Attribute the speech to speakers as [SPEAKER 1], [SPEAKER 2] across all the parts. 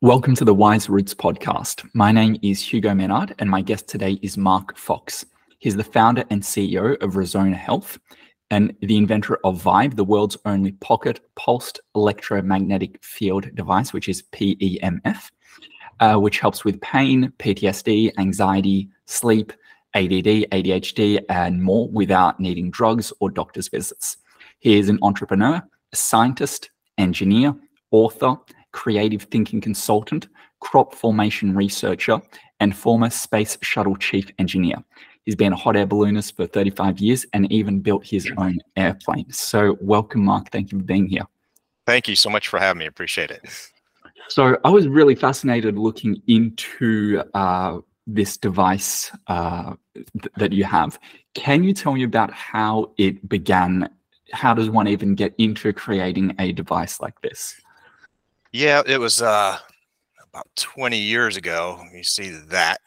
[SPEAKER 1] Welcome to the Wise Roots podcast. My name is Hugo Menard, and my guest today is Mark Fox. He's the founder and CEO of Resona Health and the inventor of Vibe, the world's only pocket pulsed electromagnetic field device, which is PEMF, uh, which helps with pain, PTSD, anxiety, sleep, ADD, ADHD, and more without needing drugs or doctor's visits. He is an entrepreneur, a scientist, engineer, author, creative thinking consultant, crop formation researcher, and former space shuttle chief engineer. He's been a hot air balloonist for 35 years and even built his own airplane. So, welcome, Mark. Thank you for being here.
[SPEAKER 2] Thank you so much for having me. Appreciate it.
[SPEAKER 1] So, I was really fascinated looking into uh, this device uh, th- that you have. Can you tell me about how it began? How does one even get into creating a device like this?
[SPEAKER 2] Yeah, it was uh, about 20 years ago. You see that,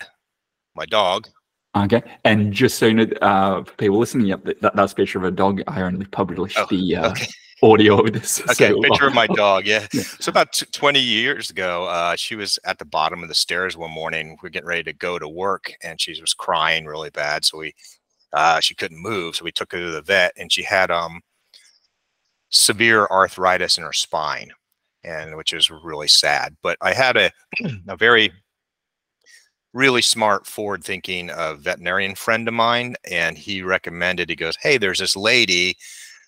[SPEAKER 2] my dog.
[SPEAKER 1] Okay, and just so you know, uh, for people listening, yep, that, that's a picture of a dog. I only published oh, the uh, okay. audio of this.
[SPEAKER 2] Okay, so, picture of my dog. Yeah. yeah. So about 20 years ago, uh, she was at the bottom of the stairs one morning. We are getting ready to go to work, and she was crying really bad. So we, uh, she couldn't move. So we took her to the vet, and she had um severe arthritis in her spine and which is really sad. But I had a a very really smart, forward thinking uh, veterinarian friend of mine, and he recommended. He goes, "Hey, there's this lady."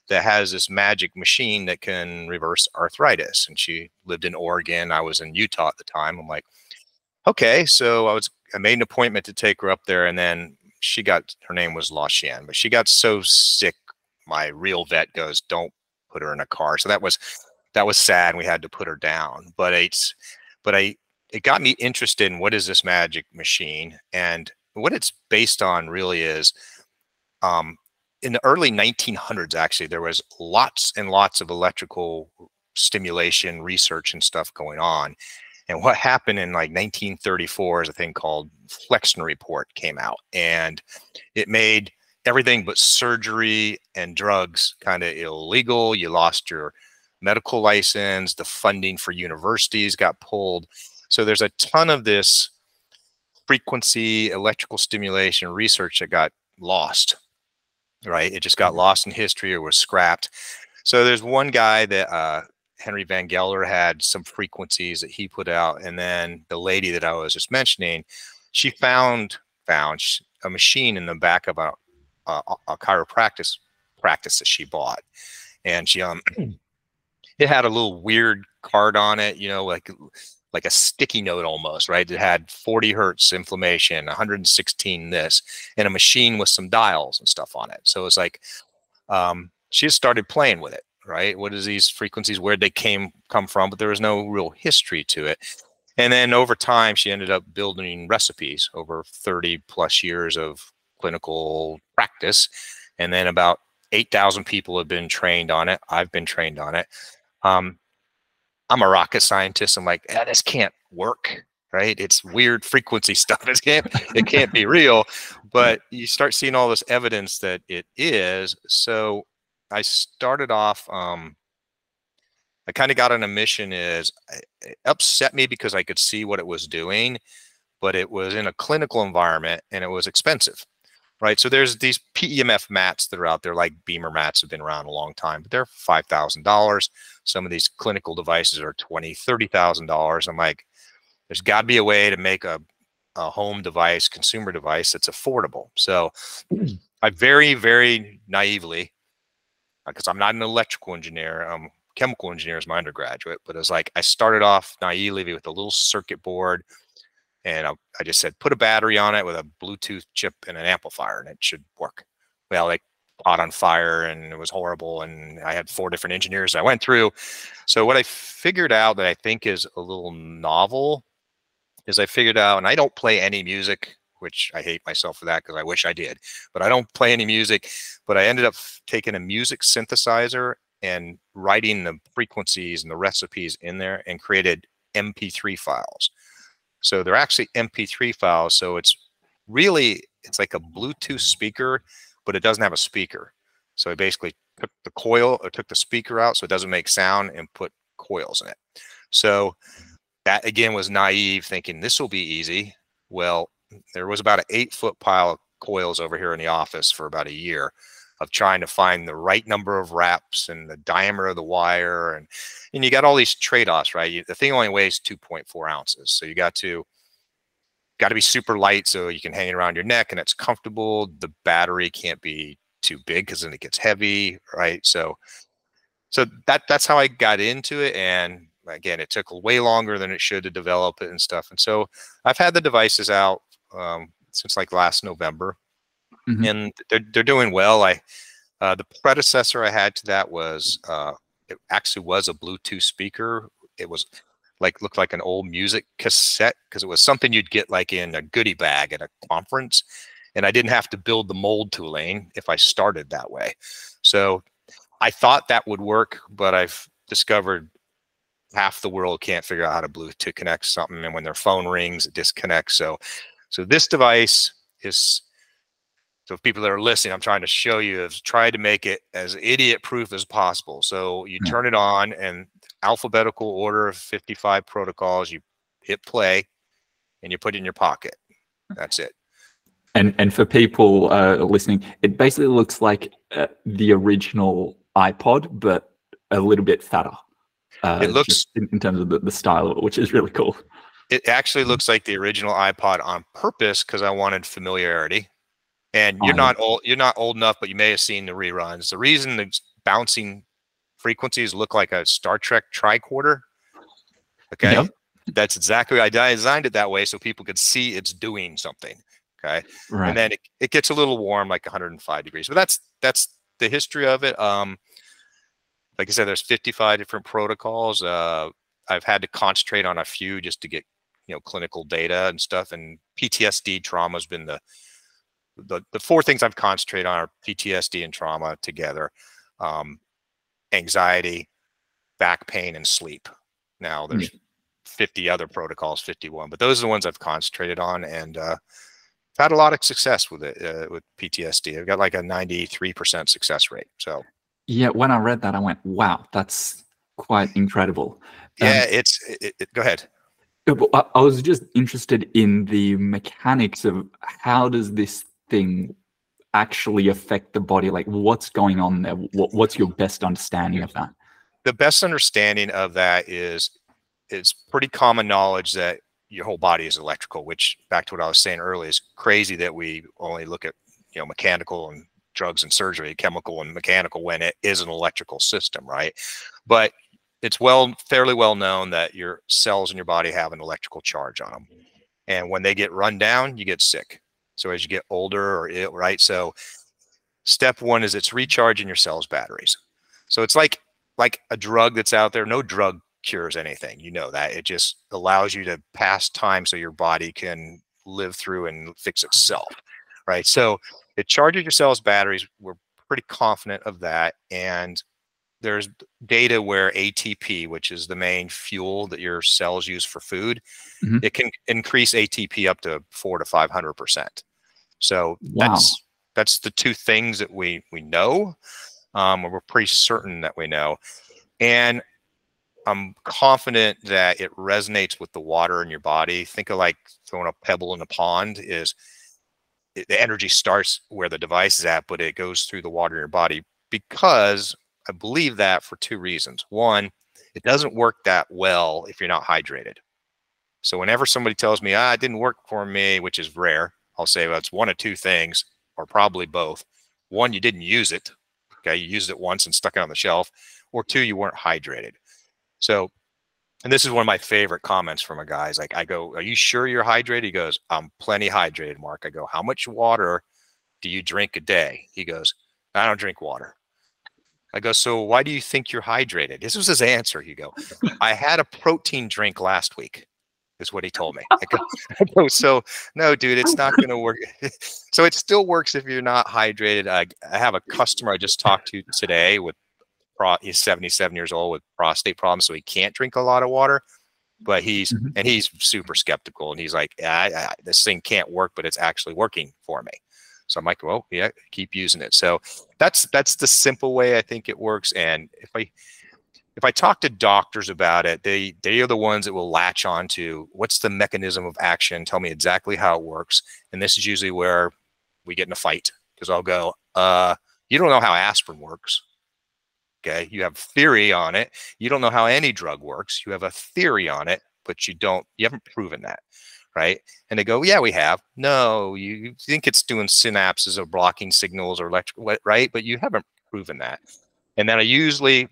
[SPEAKER 2] that has this magic machine that can reverse arthritis. And she lived in Oregon. I was in Utah at the time. I'm like, okay. So I was I made an appointment to take her up there, and then she got her name was La Xian, but she got so sick. My real vet goes, don't put her in a car. So that was that was sad. we had to put her down. But it's but I it got me interested in what is this magic machine and what it's based on really is um, in the early 1900s actually there was lots and lots of electrical stimulation research and stuff going on and what happened in like 1934 is a thing called Flexner report came out and it made everything but surgery and drugs kind of illegal you lost your medical license, the funding for universities got pulled. So there's a ton of this frequency electrical stimulation research that got lost, right? It just got mm-hmm. lost in history or was scrapped. So there's one guy that uh, Henry Van Gelder had some frequencies that he put out, and then the lady that I was just mentioning, she found found a machine in the back of a, a, a chiropractic practice that she bought, and she um it had a little weird card on it, you know, like like a sticky note almost, right? It had 40 hertz inflammation, 116 this, and a machine with some dials and stuff on it. So it's like um, she just started playing with it, right? What is these frequencies? Where they came come from? But there was no real history to it. And then over time, she ended up building recipes over 30 plus years of clinical practice. And then about 8,000 people have been trained on it. I've been trained on it. Um, I'm a rocket scientist. I'm like, eh, this can't work, right? It's weird frequency stuff. It can't, it can't be real. But you start seeing all this evidence that it is. So I started off. Um, I kind of got on a mission. Is it upset me because I could see what it was doing, but it was in a clinical environment and it was expensive right? So there's these PEMF mats that are out there, like BEMER mats have been around a long time, but they're five thousand dollars. Some of these clinical devices are twenty, thirty thousand dollars. I'm like, there's got to be a way to make a, a home device, consumer device that's affordable. So I very, very naively, because uh, I'm not an electrical engineer, I'm chemical engineer is my undergraduate, but it was like I started off naively with a little circuit board and I, I, just said put a battery on it with a Bluetooth chip and an amplifier, and it should work. Well, like caught on fire, and it was horrible. And I had four different engineers I went through. So what I figured out that I think is a little novel is I figured out, and I don't play any music, which I hate myself for that because I wish I did, but I don't play any music. But I ended up taking a music synthesizer and writing the frequencies and the recipes in there and created MP3 files. So they're actually MP3 files. So it's really, it's like a Bluetooth speaker, but it doesn't have a speaker. So I basically took the coil or took the speaker out so it doesn't make sound and put coils in it. So that again was naive, thinking this will be easy. Well, there was about an eight foot pile of coils over here in the office for about a year of trying to find the right number of wraps and the diameter of the wire and and you got all these trade-offs right? You, the thing only weighs 2.4 ounces so you got to got to be super light so you can hang it around your neck and it's comfortable. The battery can't be too big because then it gets heavy right? So so that that's how i got into it and again it took way longer than it should to develop it and stuff and so i've had the devices out um, since like last november mm-hmm. and they're they're doing well. I uh, the predecessor I had to that was uh, it actually was a Bluetooth speaker. It was like looked like an old music cassette because it was something you'd get like in a goodie bag at a conference, and I didn't have to build the mold tooling if I started that way. So I thought that would work, but I've discovered half the world can't figure out how to Bluetooth connect something, and when their phone rings, it disconnects. So, so this device is so if people that are listening, I'm trying to show you is try to make it as idiot proof as possible. So you turn it on and alphabetical order of 55 protocols, you hit play and you put it in your pocket. That's it.
[SPEAKER 1] And and for people uh, listening, it basically looks like uh, the original iPod, but a little bit fatter.
[SPEAKER 2] Uh, it looks
[SPEAKER 1] in, in, terms of the, the style, which is really cool.
[SPEAKER 2] It actually looks like the original iPod on purpose because I wanted familiarity and you're not old you're not old enough but you may have seen the reruns the reason the bouncing frequencies look like a star trek tricorder okay yep. that's exactly i designed it that way so people could see it's doing something okay right. and then it, it gets a little warm like 105 degrees but that's that's the history of it um like i said there's 55 different protocols uh i've had to concentrate on a few just to get you know clinical data and stuff and ptsd trauma has been the the, the four things I've concentrated on are PTSD and trauma together, um, anxiety, back pain, and sleep. Now there's mm. 50 other protocols, 51, but those are the ones I've concentrated on, and uh, I've had a lot of success with it uh, with PTSD. I've got like a 93% success rate. So
[SPEAKER 1] yeah, when I read that, I went, "Wow, that's quite incredible."
[SPEAKER 2] Yeah, um, it's. It, it, go ahead.
[SPEAKER 1] I was just interested in the mechanics of how does this thing actually affect the body? Like, what's going on there? What, what's your best understanding of that?
[SPEAKER 2] The best understanding of that is it's pretty common knowledge that your whole body is electrical. Which, back to what I was saying earlier, is crazy that we only look at you know mechanical and drugs and surgery, chemical and mechanical, when it is an electrical system, right? But it's well fairly well known that your cells in your body have an electrical charge on them and when they get run down you get sick so as you get older or ill, right? So step one is it's recharging your cells batteries. So it's like like a drug that's out there. No drug cures anything. You know that. It just allows you to pass time so your body can live through and fix itself. Right. So it charges your cells batteries. We're pretty confident of that. And there's data where ATP, which is the main fuel that your cells use for food, mm-hmm. it can increase ATP up to four to five hundred percent. So wow. that's that's the two things that we we know. Um, we're pretty certain that we know, and I'm confident that it resonates with the water in your body. Think of like throwing a pebble in a pond. Is it, the energy starts where the device is at, but it goes through the water in your body because I believe that for two reasons. One, it doesn't work that well if you're not hydrated. So whenever somebody tells me, ah, it didn't work for me, which is rare, I'll say well, it's one of two things, or probably both. One, you didn't use it. Okay, you used it once and stuck it on the shelf, or two, you weren't hydrated. So, and this is one of my favorite comments from a guy. Is like, I go, "Are you sure you're hydrated?" He goes, "I'm plenty hydrated, Mark." I go, "How much water do you drink a day?" He goes, "I don't drink water." I go, "So why do you think you're hydrated?" This was his answer. He go, "I had a protein drink last week." Is what he told me. I go, so no, dude, it's not going to work. so it still works if you're not hydrated. I, I have a customer I just talked to today with pro, he's 77 years old with prostate problems, so he can't drink a lot of water. But he's mm-hmm. and he's super skeptical, and he's like, I, I, "This thing can't work, but it's actually working for me." So I'm like, "Well, yeah, keep using it." So that's that's the simple way I think it works. And if I if I talk to doctors about it, they they are the ones that will latch on to what's the mechanism of action, tell me exactly how it works. And this is usually where we get in a fight because I'll go, uh, you don't know how aspirin works. Okay. You have theory on it. You don't know how any drug works. You have a theory on it, but you don't, you haven't proven that. Right. And they go, yeah, we have. No, you think it's doing synapses or blocking signals or electric, right? But you haven't proven that. And then I usually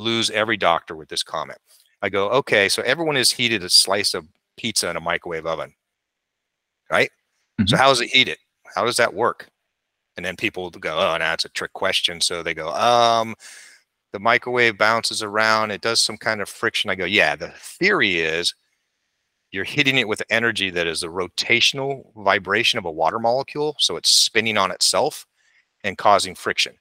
[SPEAKER 2] lose every doctor with this comment. I go, okay, so everyone has heated a slice of pizza in a microwave oven, right? Mm -hmm. So mm-hmm. how does it heat it? How does that work? And then people go, oh, now that's a trick question. So they go, um, the microwave bounces around, it does some kind of friction. I go, yeah, the theory is you're hitting it with energy that is the rotational vibration of a water molecule. So it's spinning on itself and causing friction.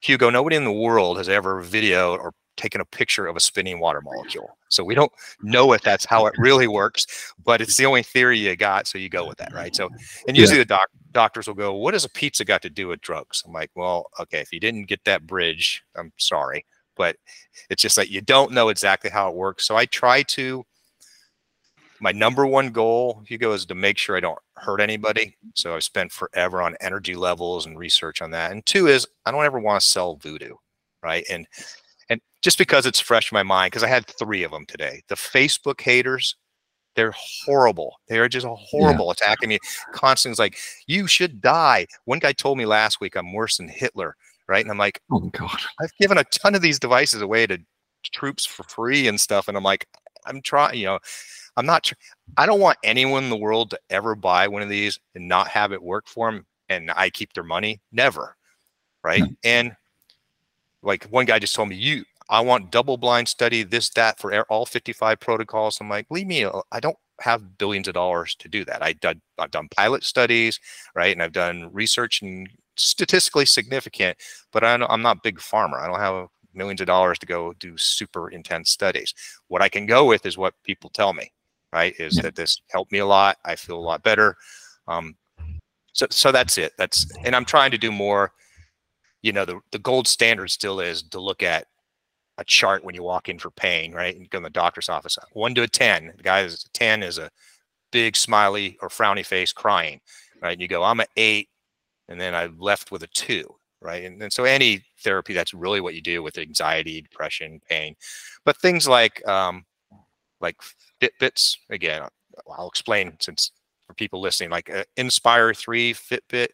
[SPEAKER 2] Hugo, nobody in the world has ever videoed or taken a picture of a spinning water molecule. So we don't know if that's how it really works, but it's the only theory you got. So you go with that, right? So, and usually yeah. the doc, doctors will go, what does a pizza got to do with drugs? I'm like, well, okay, if you didn't get that bridge, I'm sorry, but it's just that you don't know exactly how it works. So I try to, my number one goal, Hugo, is to make sure I don't hurt anybody. So I've spent forever on energy levels and research on that. And two is I don't ever want to sell voodoo, right? And and just because it's fresh in my mind, because I had three of them today. The Facebook haters, they're horrible. They're just horrible yeah. attacking me constantly. It's like, you should die. One guy told me last week I'm worse than Hitler, right? And I'm like,
[SPEAKER 1] oh my God.
[SPEAKER 2] I've given a ton of these devices away to troops for free and stuff. And I'm like, I'm trying, you know, I'm not, I don't want anyone in the world to ever buy one of these and not have it work for them and I keep their money. Never. Right. Mm-hmm. And like one guy just told me, you, I want double blind study, this, that for all 55 protocols. I'm like, leave me, I don't have billions of dollars to do that. I did, I've done pilot studies, right? And I've done research and statistically significant, but I am not big pharma. I don't have millions of dollars to go do super intense studies. What I can go with is what people tell me right? Is yeah. that this helped me a lot. I feel a lot better. Um, so, so that's it. That's, and I'm trying to do more, you know, the, the gold standard still is to look at a chart when you walk in for pain, right? And go to the doctor's office, one to a 10, the guy is 10 is a big smiley or frowny face crying, right? And you go, I'm an eight. And then I left with a two, right? And, and so any therapy, that's really what you do with anxiety, depression, pain, but things like, um, like Fitbits. Again, I'll explain since for people listening, like uh, Inspire 3 Fitbit,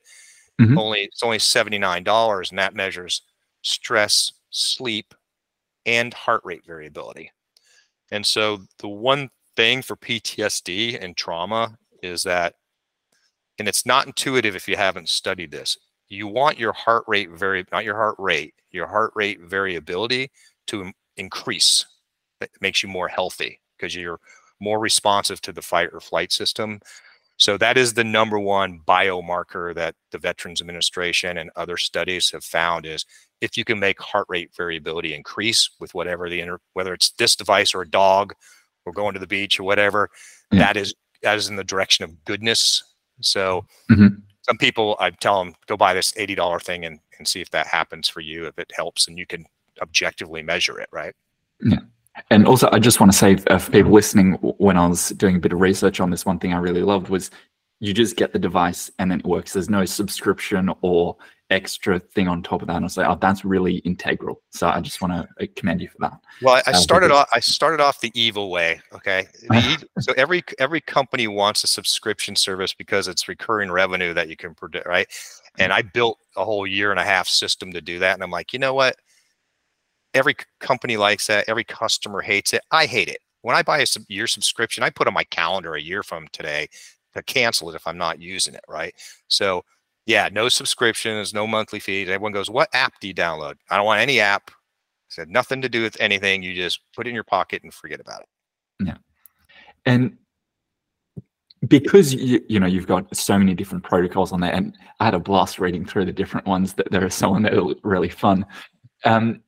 [SPEAKER 2] mm-hmm. only it's only $79 and that measures stress, sleep, and heart rate variability. And so the one thing for PTSD and trauma is that, and it's not intuitive if you haven't studied this, you want your heart rate very, not your heart rate, your heart rate variability to increase. That makes you more healthy because you're more responsive to the fight or flight system. So that is the number one biomarker that the Veterans Administration and other studies have found is if you can make heart rate variability increase with whatever the inter, whether it's this device or a dog or going to the beach or whatever, that is that is in the direction of goodness. So mm-hmm. some people I tell them go buy this eighty dollar thing and and see if that happens for you if it helps and you can objectively measure it, right?
[SPEAKER 1] Yeah. And also, I just want to say uh, for people listening, when I was doing a bit of research on this, one thing I really loved was you just get the device and then it works. There's no subscription or extra thing on top of that. And I was like, oh, that's really integral. So I just want to uh, commend you for that.
[SPEAKER 2] Well, I, I uh, started off. I started off the evil way. Okay, so every every company wants a subscription service because it's recurring revenue that you can predict, right? And I built a whole year and a half system to do that. And I'm like, you know what? Every company likes that. Every customer hates it. I hate it. When I buy a sub year subscription, I put on my calendar a year from today to cancel it if I'm not using it. Right. So yeah, no subscriptions, no monthly fees. Everyone goes, what app do you download? I don't want any app. I said nothing to do with anything. You just put it in your pocket and forget about it.
[SPEAKER 1] Yeah. And because you, you know you've got so many different protocols on there and i had a blast reading through the different ones that there are some that are really fun um,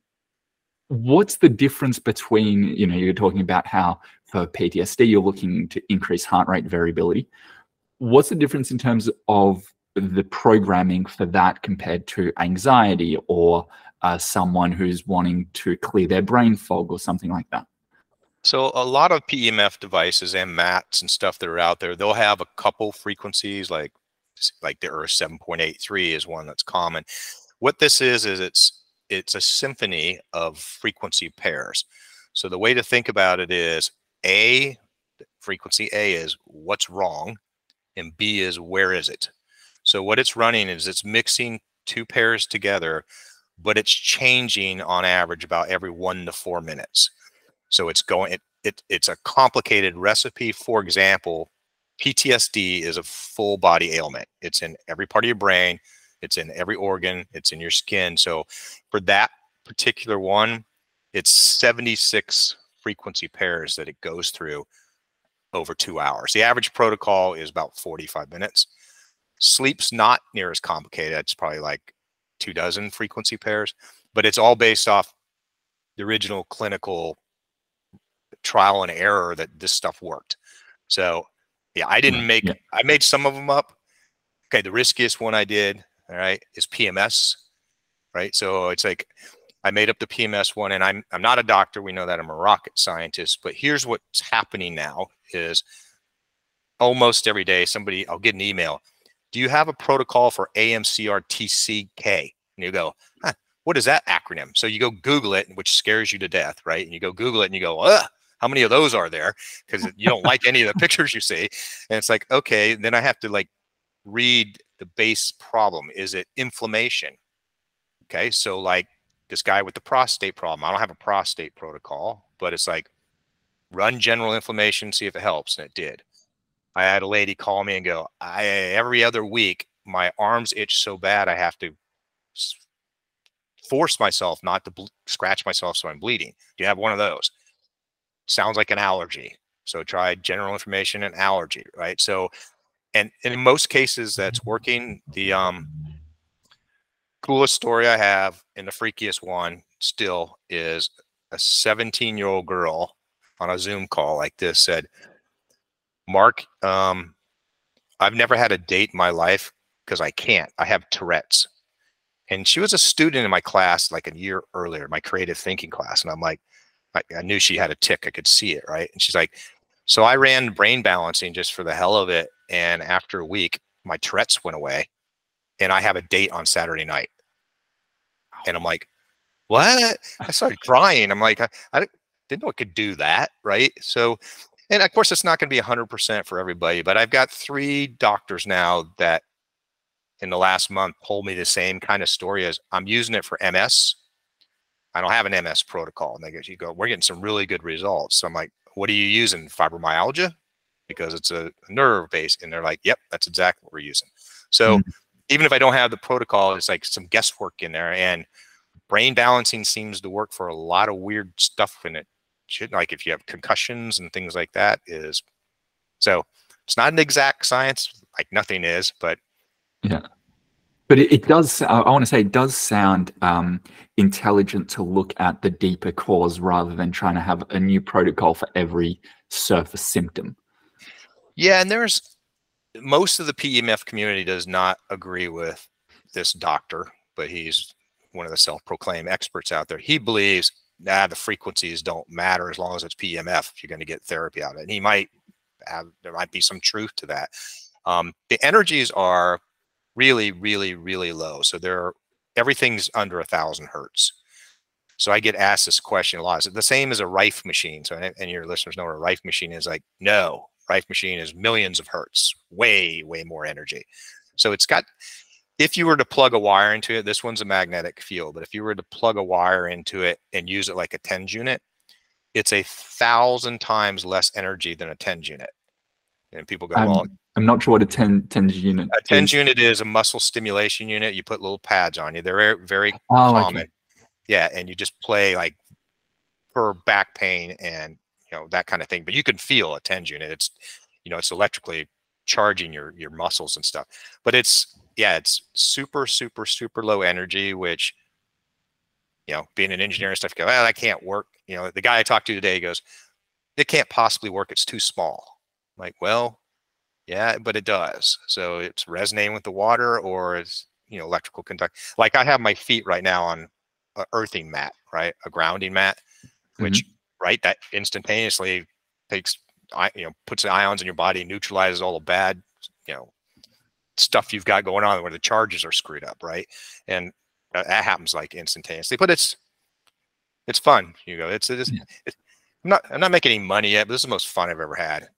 [SPEAKER 1] what's the difference between you know you're talking about how for ptsd you're looking to increase heart rate variability what's the difference in terms of the programming for that compared to anxiety or uh, someone who's wanting to clear their brain fog or something like that?
[SPEAKER 2] So a lot of PEMF devices and mats and stuff that are out there, they'll have a couple frequencies like like the Earth 7.83 is one that's common. What this is is it's it's a symphony of frequency pairs. So the way to think about it is A frequency A is what's wrong and B is where is it. So what it's running is it's mixing two pairs together, but it's changing on average about every one to four minutes. So it's going, it, it, it's a complicated recipe. For example, PTSD is a full body ailment. It's in every part of your brain. It's in every organ. It's in your skin. So for that particular one, it's 76 frequency pairs that it goes through over two hours. The average protocol is about 45 minutes. Sleep's not near as complicated. It's probably like two dozen frequency pairs, but it's all based off the original clinical trial and error that this stuff worked. So yeah, I didn't make. I made some of them up. Okay. The riskiest one I did, all right, is PMS, right? So it's like, I made up the PMS one and I'm, I'm not a doctor. We know that I'm a rocket scientist, but here's what's happening now is almost every day, somebody, I'll get an email. Do you have a protocol for AMCRTCK? And you go, huh, what is that acronym? So you go Google it, which scares you to death, right? And you go Google it and you go, Ugh, how many of those are there? Because you don't like any of the pictures you see. And it's like, okay, then I have to like read the base problem. Is it inflammation? Okay, so like this guy with the prostate problem, I don't have a prostate protocol, but it's like run general inflammation, see if it helps. And it did. I had a lady call me and go, I every other week, my arms itch so bad I have to force myself not to scratch myself so I'm bleeding. Do you have one of those? sounds like an allergy. So try general inflammation and allergy, right? So, and, in most cases that's working. The um, coolest story I have and the freakiest one still is a 17 year old girl on a Zoom call like this said, Mark, um, I've never had a date in my life because I can't. I have Tourette's. And she was a student in my class like a year earlier, my creative thinking class. And I'm like, I, I knew she had a tick. I could see it, right? And she's like, so I ran brain balancing just for the hell of it. And after a week, my Tourette's went away and I have a date on Saturday night. And I'm like, what? I started crying. I'm like, I, I didn't know it could do that. Right. So, and of course, it's not going to be 100% for everybody, but I've got three doctors now that in the last month told me the same kind of story as I'm using it for MS I don't have an MS protocol. And they go, you go, we're getting some really good results. So I'm like, what are you using? Fibromyalgia? Because it's a nerve base. And they're like, yep, that's exactly what we're using. So mm-hmm. even if I don't have the protocol, it's like some guesswork in there. And brain balancing seems to work for a lot of weird stuff in it. Should like if you have concussions and things like that is so it's not an exact science, like nothing is, but
[SPEAKER 1] yeah. But it, it does, I want to say, it does sound um, intelligent to look at the deeper cause rather than trying to have a new protocol for every surface symptom.
[SPEAKER 2] Yeah, and there's most of the PEMF community does not agree with this doctor, but he's one of the self-proclaimed experts out there. He believes nah, the frequencies don't matter as long as it's PEMF. If you're going to get therapy out of it. And he might have there might be some truth to that. Um, the energies are really, really, really low. So there, everything's under a thousand hertz. So I get asked this question a lot. Is it the same as a Rife machine? So and your listeners know what a Rife machine is. Like, no, Rife machine is millions of hertz, way, way more energy. So it's got. If you were to plug a wire into it, this one's a magnetic field. But if you were to plug a wire into it and use it like a TENS unit, it's a thousand times less energy than a TENS unit. And people go, um, well,
[SPEAKER 1] I'm not sure what a 10 TENS unit.
[SPEAKER 2] A TENS is. unit is a muscle stimulation unit. You put little pads on you. They're very oh, common. Okay. Yeah, and you just play like for back pain and know that kind of thing. But you can feel a TENS unit. It's you know it's electrically charging your your muscles and stuff. But it's yeah, it's super super super low energy, which you know, being an engineer and stuff, go, well, that can't work. You know, the guy I talked to today goes, it can't possibly work. It's too small. I'm like, well, yeah, but it does. So it's resonating with the water or it's, you know, electrical conduct. Like I have my feet right now on a earthing mat, right? A grounding mat, which mm-hmm. Right that instantaneously takes you know puts the ions in your body, neutralizes all the bad you know stuff you've got going on where the charges are screwed up, right? And uh, that happens like instantaneously, but it's it's fun. You go, it's it's, it's I'm not I'm not making any money yet, but this is the most fun I've ever had.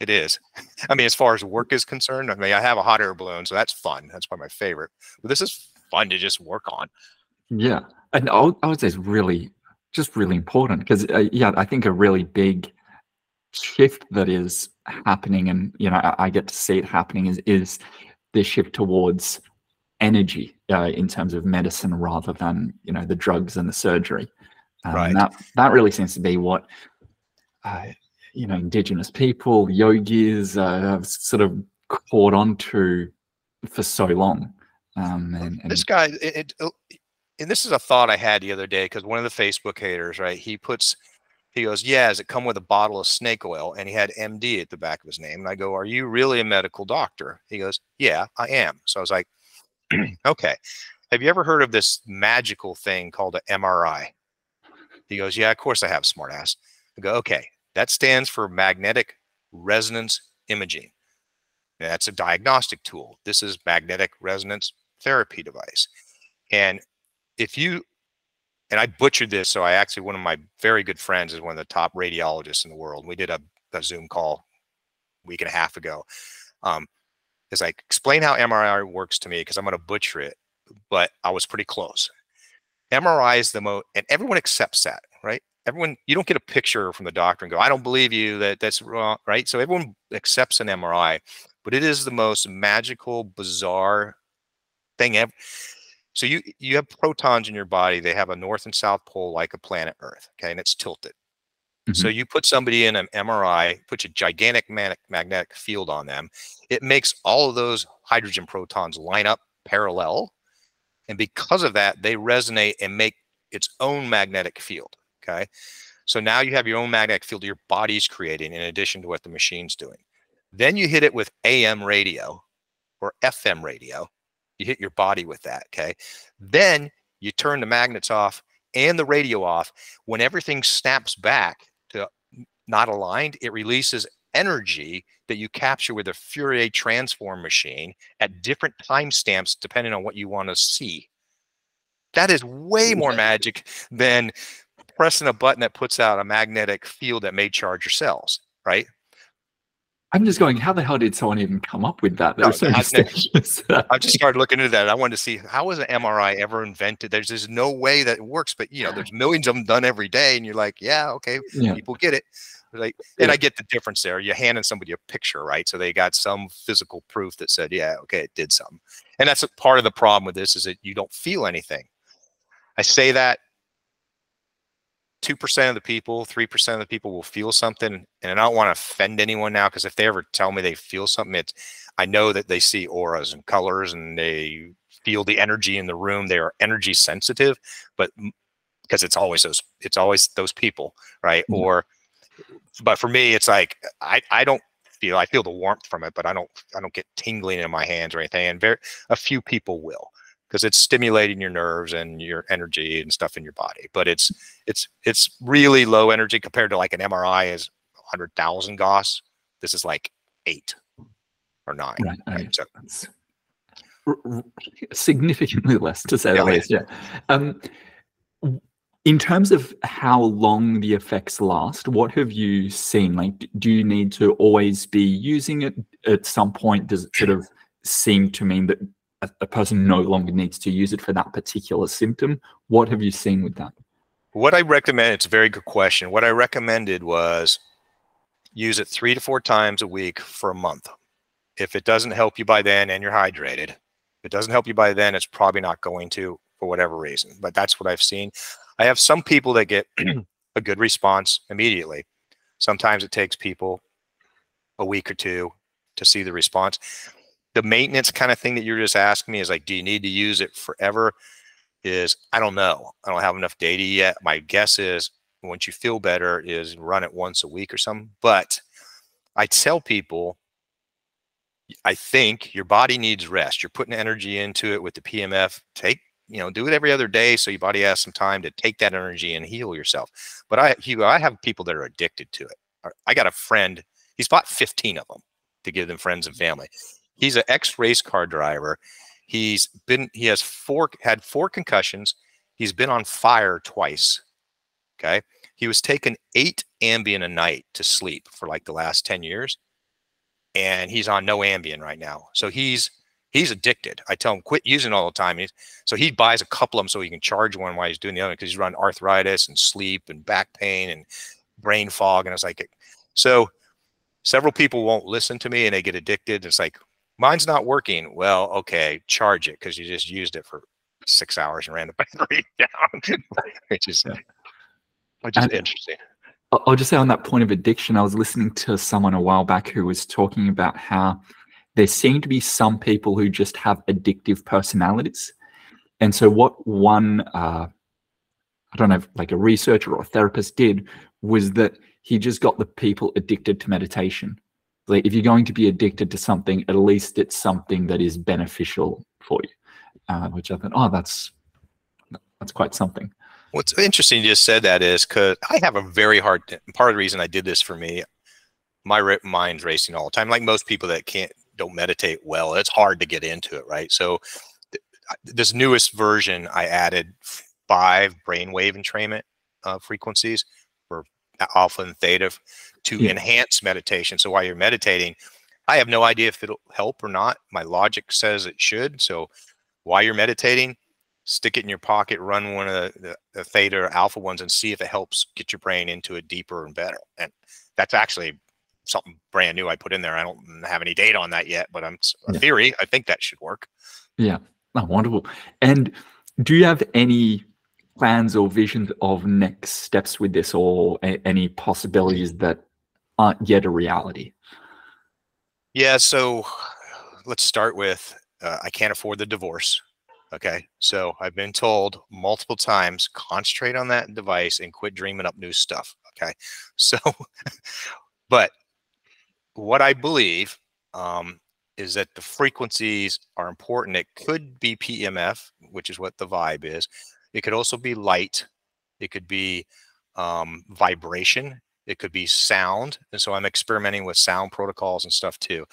[SPEAKER 2] It is. I mean, as far as work is concerned, I mean, I have a hot air balloon, so that's fun. That's probably my favorite. But this is fun to just work on.
[SPEAKER 1] Yeah, and I would say it's really, just really important because uh, yeah, I think a really big shift that is happening, and you know, I, I get to see it happening is is this shift towards energy uh, in terms of medicine rather than you know the drugs and the surgery. Um, right. That that really seems to be what uh, you know indigenous people, yogis uh, have sort of caught on to for so long. Um, and,
[SPEAKER 2] and, this guy, it, it, oh, and this is a thought I had the other day because one of the Facebook haters, right? He puts, he goes, "Yeah, does it come with a bottle of snake oil?" And he had MD at the back of his name. And I go, "Are you really a medical doctor?" He goes, "Yeah, I am." So I was like, "Okay, have you ever heard of this magical thing called an MRI?" He goes, Yeah, of course I have, smartass. I go, Okay, that stands for magnetic resonance imaging. That's a diagnostic tool. This is magnetic resonance therapy device. And if you, and I butchered this, so I actually, one of my very good friends is one of the top radiologists in the world. We did a, a Zoom call a week and a half ago. Um, is like explain how MRI works to me because I'm going to butcher it, but I was pretty close. MRI is the most, and everyone accepts that, right? Everyone, you don't get a picture from the doctor and go, I don't believe you that that's wrong, right? So everyone accepts an MRI, but it is the most magical, bizarre thing ever. So you you have protons in your body. They have a north and south pole like a planet Earth, okay, and it's tilted. Mm-hmm. So you put somebody in an MRI, put a gigantic magnetic field on them. It makes all of those hydrogen protons line up parallel and because of that, they resonate and make its own magnetic field. Okay. So now you have your own magnetic field your body's creating in addition to what the machine's doing. Then you hit it with AM radio or FM radio. You hit your body with that. Okay. Then you turn the magnets off and the radio off. When everything snaps back to not aligned, it releases energy that you capture with a Fourier transform machine at different timestamps depending on what you want to see. That is way more magic than pressing a button that puts out a magnetic field that may charge your cells, right?
[SPEAKER 1] I'm just going, how the hell did someone even come up with that? No, so
[SPEAKER 2] I, have just started looking into that. I wanted to see how was an MRI ever invented? There's just no way that it works, but you know, there's millions of them done every day, and you're like, yeah, okay, yeah. people get it. Like, and I get the difference there. You're handing somebody a picture, right? So they got some physical proof that said, yeah, okay, it did something. And that's a part of the problem with this is that you don't feel anything. I say that 2% of the people, 3% of the people will feel something. And I don't want to offend anyone now because if they ever tell me they feel something, it's, I know that they see auras and colors and they feel the energy in the room. They are energy sensitive, but because it's always those, it's always those people, right? Mm-hmm. Or but for me, it's like I I don't feel I feel the warmth from it, but I don't I don't get tingling in my hands or anything. And very a few people will because it's stimulating your nerves and your energy and stuff in your body. But it's it's it's really low energy compared to like an MRI is 100,000 Gauss. This is like eight or nine. Right. right? So,
[SPEAKER 1] significantly less to say yeah, the least. Yeah. Um, in terms of how long the effects last, what have you seen? Like, do you need to always be using it at some point? Does it sort of seem to mean that a, person no longer needs to use it for that particular symptom? What have you seen with that?
[SPEAKER 2] What I recommend, it's a very good question. What I recommended was use it three to four times a week for a month. If it doesn't help you by then and you're hydrated, if it doesn't help you by then, it's probably not going to for whatever reason. But that's what I've seen. I have some people that get a good response immediately. Sometimes it takes people a week or two to see the response. The maintenance kind of thing that you're just asking me is like, do you need to use it forever? Is I don't know. I don't have enough data yet. My guess is once you feel better, is run it once a week or something. But I tell people, I think your body needs rest. You're putting energy into it with the PMF. Take you know, do it every other day so your body has some time to take that energy and heal yourself. But I, Hugo, I have people that are addicted to it. I got a friend, he's bought 15 of them to give them friends and family. He's an ex race car driver. He's been, he has four, had four concussions. He's been on fire twice. Okay. He was taking eight Ambien a night to sleep for like the last 10 years. And he's on no Ambien right now. So he's, he's addicted. I tell him quit using all the time. He's, so he buys a couple of them so he can charge one while he's doing the other because he's run arthritis and sleep and back pain and brain fog. And it's like, so several people won't listen to me and they get addicted. It's like, mine's not working. Well, okay, charge it because you just used it for six hours and ran the battery down, which is, which is interesting.
[SPEAKER 1] I'll just say on that point of addiction, I was listening to someone a while back who was talking about how there seem to be some people who just have addictive personalities. And so, what one, uh, I don't know, like a researcher or a therapist did was that he just got the people addicted to meditation. Like, if you're going to be addicted to something, at least it's something that is beneficial for you. Uh, which I thought, oh, that's that's quite something.
[SPEAKER 2] What's interesting you just said that is because I have a very hard part of the reason I did this for me. My mind's racing all the time, like most people that can't don't meditate well, it's hard to get into it, right? So th this newest version, I added five brainwave entrainment uh, frequencies for alpha and theta to yeah. enhance meditation. So while you're meditating, I have no idea if it'll help or not. My logic says it should. So while you're meditating, stick it in your pocket, run one of the, the, the theta or alpha ones and see if it helps get your brain into it deeper and better. And that's actually something brand new I put in there. I don't have any data on that yet, but I'm a yeah. theory. I think that should work.
[SPEAKER 1] Yeah, oh, wonderful. And do you have any plans or visions of next steps with this, or any possibilities that aren't yet a reality?
[SPEAKER 2] Yeah. So let's start with uh, I can't afford the divorce. Okay. So I've been told multiple times concentrate on that device and quit dreaming up new stuff. Okay. So, but what I believe um, is that the frequencies are important. It could be PMF, which is what the vibe is. It could also be light. It could be um, vibration. It could be sound. And so I'm experimenting with sound protocols and stuff too.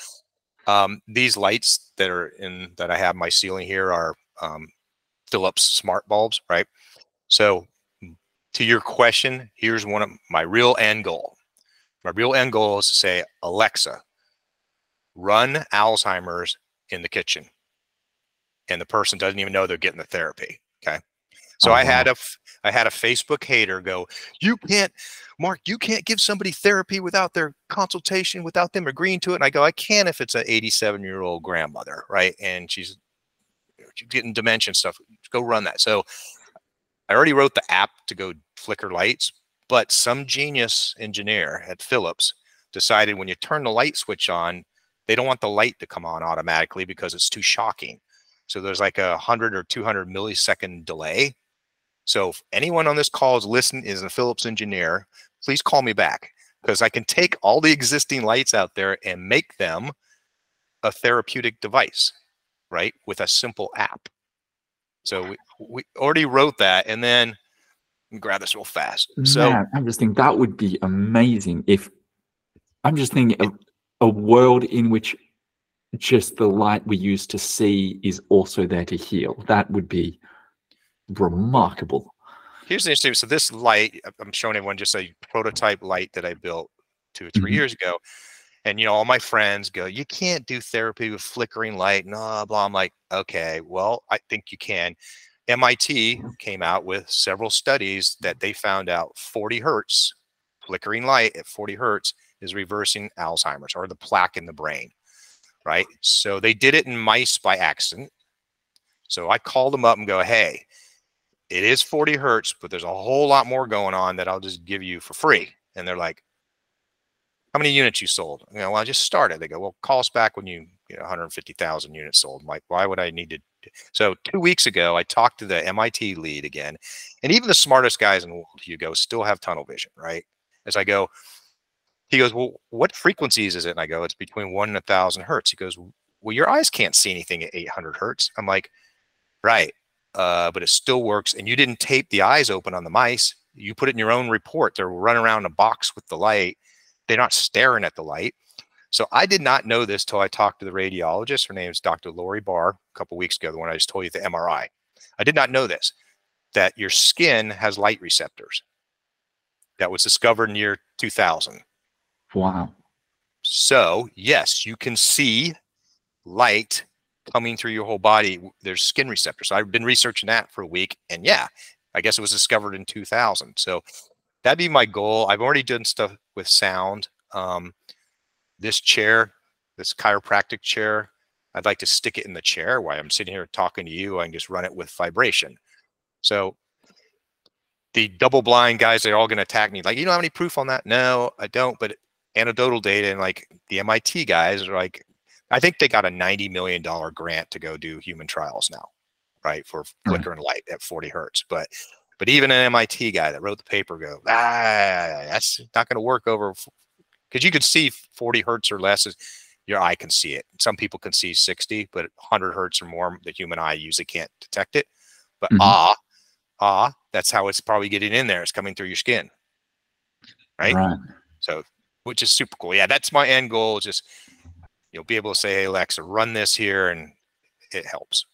[SPEAKER 2] Um, these lights that are in that I have my ceiling here are um, Philips smart bulbs, right? So to your question, here's one of my real end goal. My real end goal is to say, Alexa, run Alzheimer's in the kitchen. And the person doesn't even know they're getting the therapy. Okay. So oh, I had uh-huh. a I had a Facebook hater go, you can't, Mark, you can't give somebody therapy without their consultation, without them agreeing to it. And I go, I can if it's an 87 year old grandmother, right? And she's, she's getting dementia and stuff. Go run that. So I already wrote the app to go flicker lights, but some genius engineer at Philips decided when you turn the light switch on, they don't want the light to come on automatically because it's too shocking. So there's like a 100 or 200 millisecond delay. So if anyone on this call is listening is a Philips engineer, please call me back because I can take all the existing lights out there and make them a therapeutic device, right? With a simple app. So we, we already wrote that. And then grab this real fast. So Man,
[SPEAKER 1] I'm just thinking that would be amazing if I'm just thinking a world in which just the light we use to see is also there to heal. That would be remarkable.
[SPEAKER 2] Here's the interesting. So this light, I'm showing everyone just a prototype light that I built two or 3 mm-hmm. years ago. And you know, all my friends go, "You can't do therapy with flickering light." Blah blah. I'm like, okay, well, I think you can. MIT came out with several studies that they found out 40 hertz, flickering light at 40 hertz is reversing Alzheimer's or the plaque in the brain, right? So they did it in mice by accident. So I called them up and go, hey, it is 40 hertz, but there's a whole lot more going on that I'll just give you for free. And they're like, how many units you sold? You know, well, I just started. They go, well, call us back when you get 150,000 units sold. I'm like, why would I need to so two weeks ago, I talked to the MIT lead again, and even the smartest guys in the world, Hugo, still have tunnel vision, right? As I go, he goes, well, what frequencies is it? And I go, it's between one and a thousand hertz. He goes, well, your eyes can't see anything at 800 hertz. I'm like, right. Uh, but it still works. And you didn't tape the eyes open on the mice. You put it in your own report. They're running around a box with the light. They're not staring at the light. So I did not know this till I talked to the radiologist. Her name is Dr. Lori Barr a couple weeks ago, the one I just told you, the MRI. I did not know this, that your skin has light receptors. That was discovered in year 2000.
[SPEAKER 1] Wow.
[SPEAKER 2] So yes, you can see light coming through your whole body. There's skin receptors. So I've been researching that for a week, and yeah, I guess it was discovered in 2000. So that'd be my goal. I've already done stuff with sound. Um, this chair, this chiropractic chair, I'd like to stick it in the chair while I'm sitting here talking to you. I can just run it with vibration. So the double blind guys, they're all going to attack me. Like, you don't have any proof on that? No, I don't. But anecdotal data and like the MIT guys are like, I think they got a $90 million grant to go do human trials now, right? For flickering light at 40 hertz. But but even an MIT guy that wrote the paper go, ah, that's not going to work over because you can see 40 hertz or less is your eye can see it. Some people can see 60, but 100 hertz or more, the human eye usually can't detect it. But mm -hmm. ah, ah, that's how it's probably getting in there. It's coming through your skin, right? right? So, which is super cool. Yeah, that's my end goal. Just you'll be able to say, "Hey, Alexa, run this here," and it helps.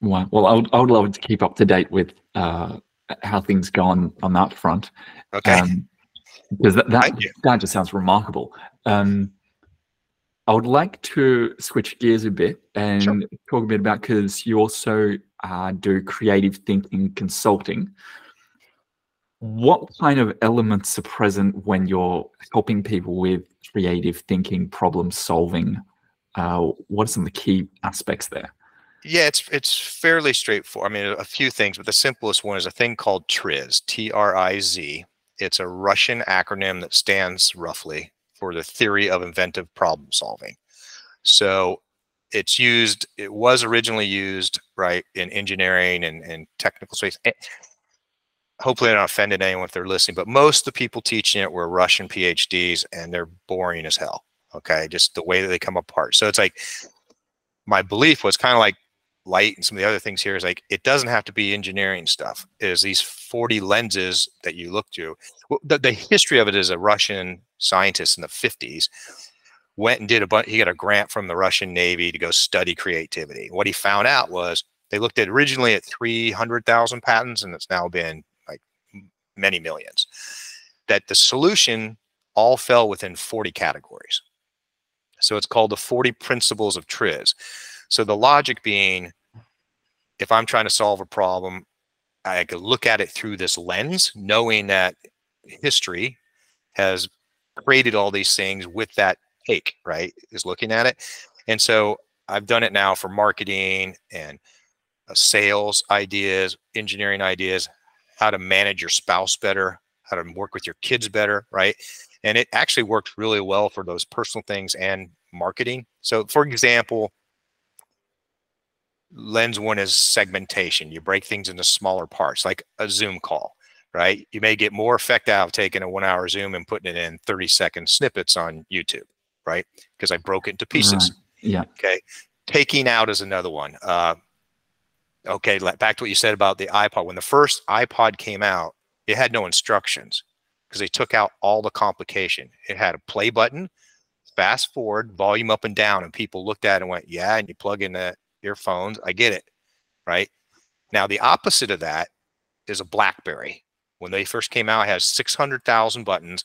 [SPEAKER 1] Wow. Well, I would, I would love to keep up to date with uh, how things go on on that front.
[SPEAKER 2] Okay. Um,
[SPEAKER 1] because that that, that just sounds remarkable. Um, I would like to switch gears a bit and sure. talk a bit about because you also uh, do creative thinking consulting. What kind of elements are present when you're helping people with creative thinking, problem solving? Uh, what are some of the key aspects there?
[SPEAKER 2] Yeah, it's it's fairly straightforward. I mean, a few things, but the simplest one is a thing called TRIZ, T R I Z, it's a Russian acronym that stands roughly for the theory of inventive problem solving. So it's used, it was originally used, right, in engineering and, and technical space. Hopefully, I'm not offend anyone if they're listening, but most of the people teaching it were Russian PhDs and they're boring as hell. Okay. Just the way that they come apart. So it's like, my belief was kind of like light and some of the other things here is like it doesn't have to be engineering stuff is these 40 lenses that you look to the, the history of it is a russian scientist in the 50s went and did a bunch he got a grant from the russian navy to go study creativity what he found out was they looked at originally at 300000 patents and it's now been many millions that the solution all fell within 40 categories so it's called the 40 principles of triz so the logic being if I'm trying to solve a problem, I could look at it through this lens, knowing that history has created all these things with that take, right? Is looking at it. And so I've done it now for marketing and uh, sales ideas, engineering ideas, how to manage your spouse better, how to work with your kids better, right? And it actually works really well for those personal things and marketing. So, for example, lens one is segmentation. You break things into smaller parts, like a Zoom call, right? You may get more effect out of taking a one hour Zoom and putting it in 30 second snippets on YouTube, right? Because I broke it into pieces.
[SPEAKER 1] Yeah.
[SPEAKER 2] Okay. Taking out is another one. Uh, okay. Back to what you said about the iPod. When the first iPod came out, it had no instructions because they took out all the complication. It had a play button, fast forward, volume up and down, and people looked at it and went, yeah, and you plug in the earphones. I get it, right? Now, the opposite of that is a BlackBerry. When they first came out, it has 600,000 buttons.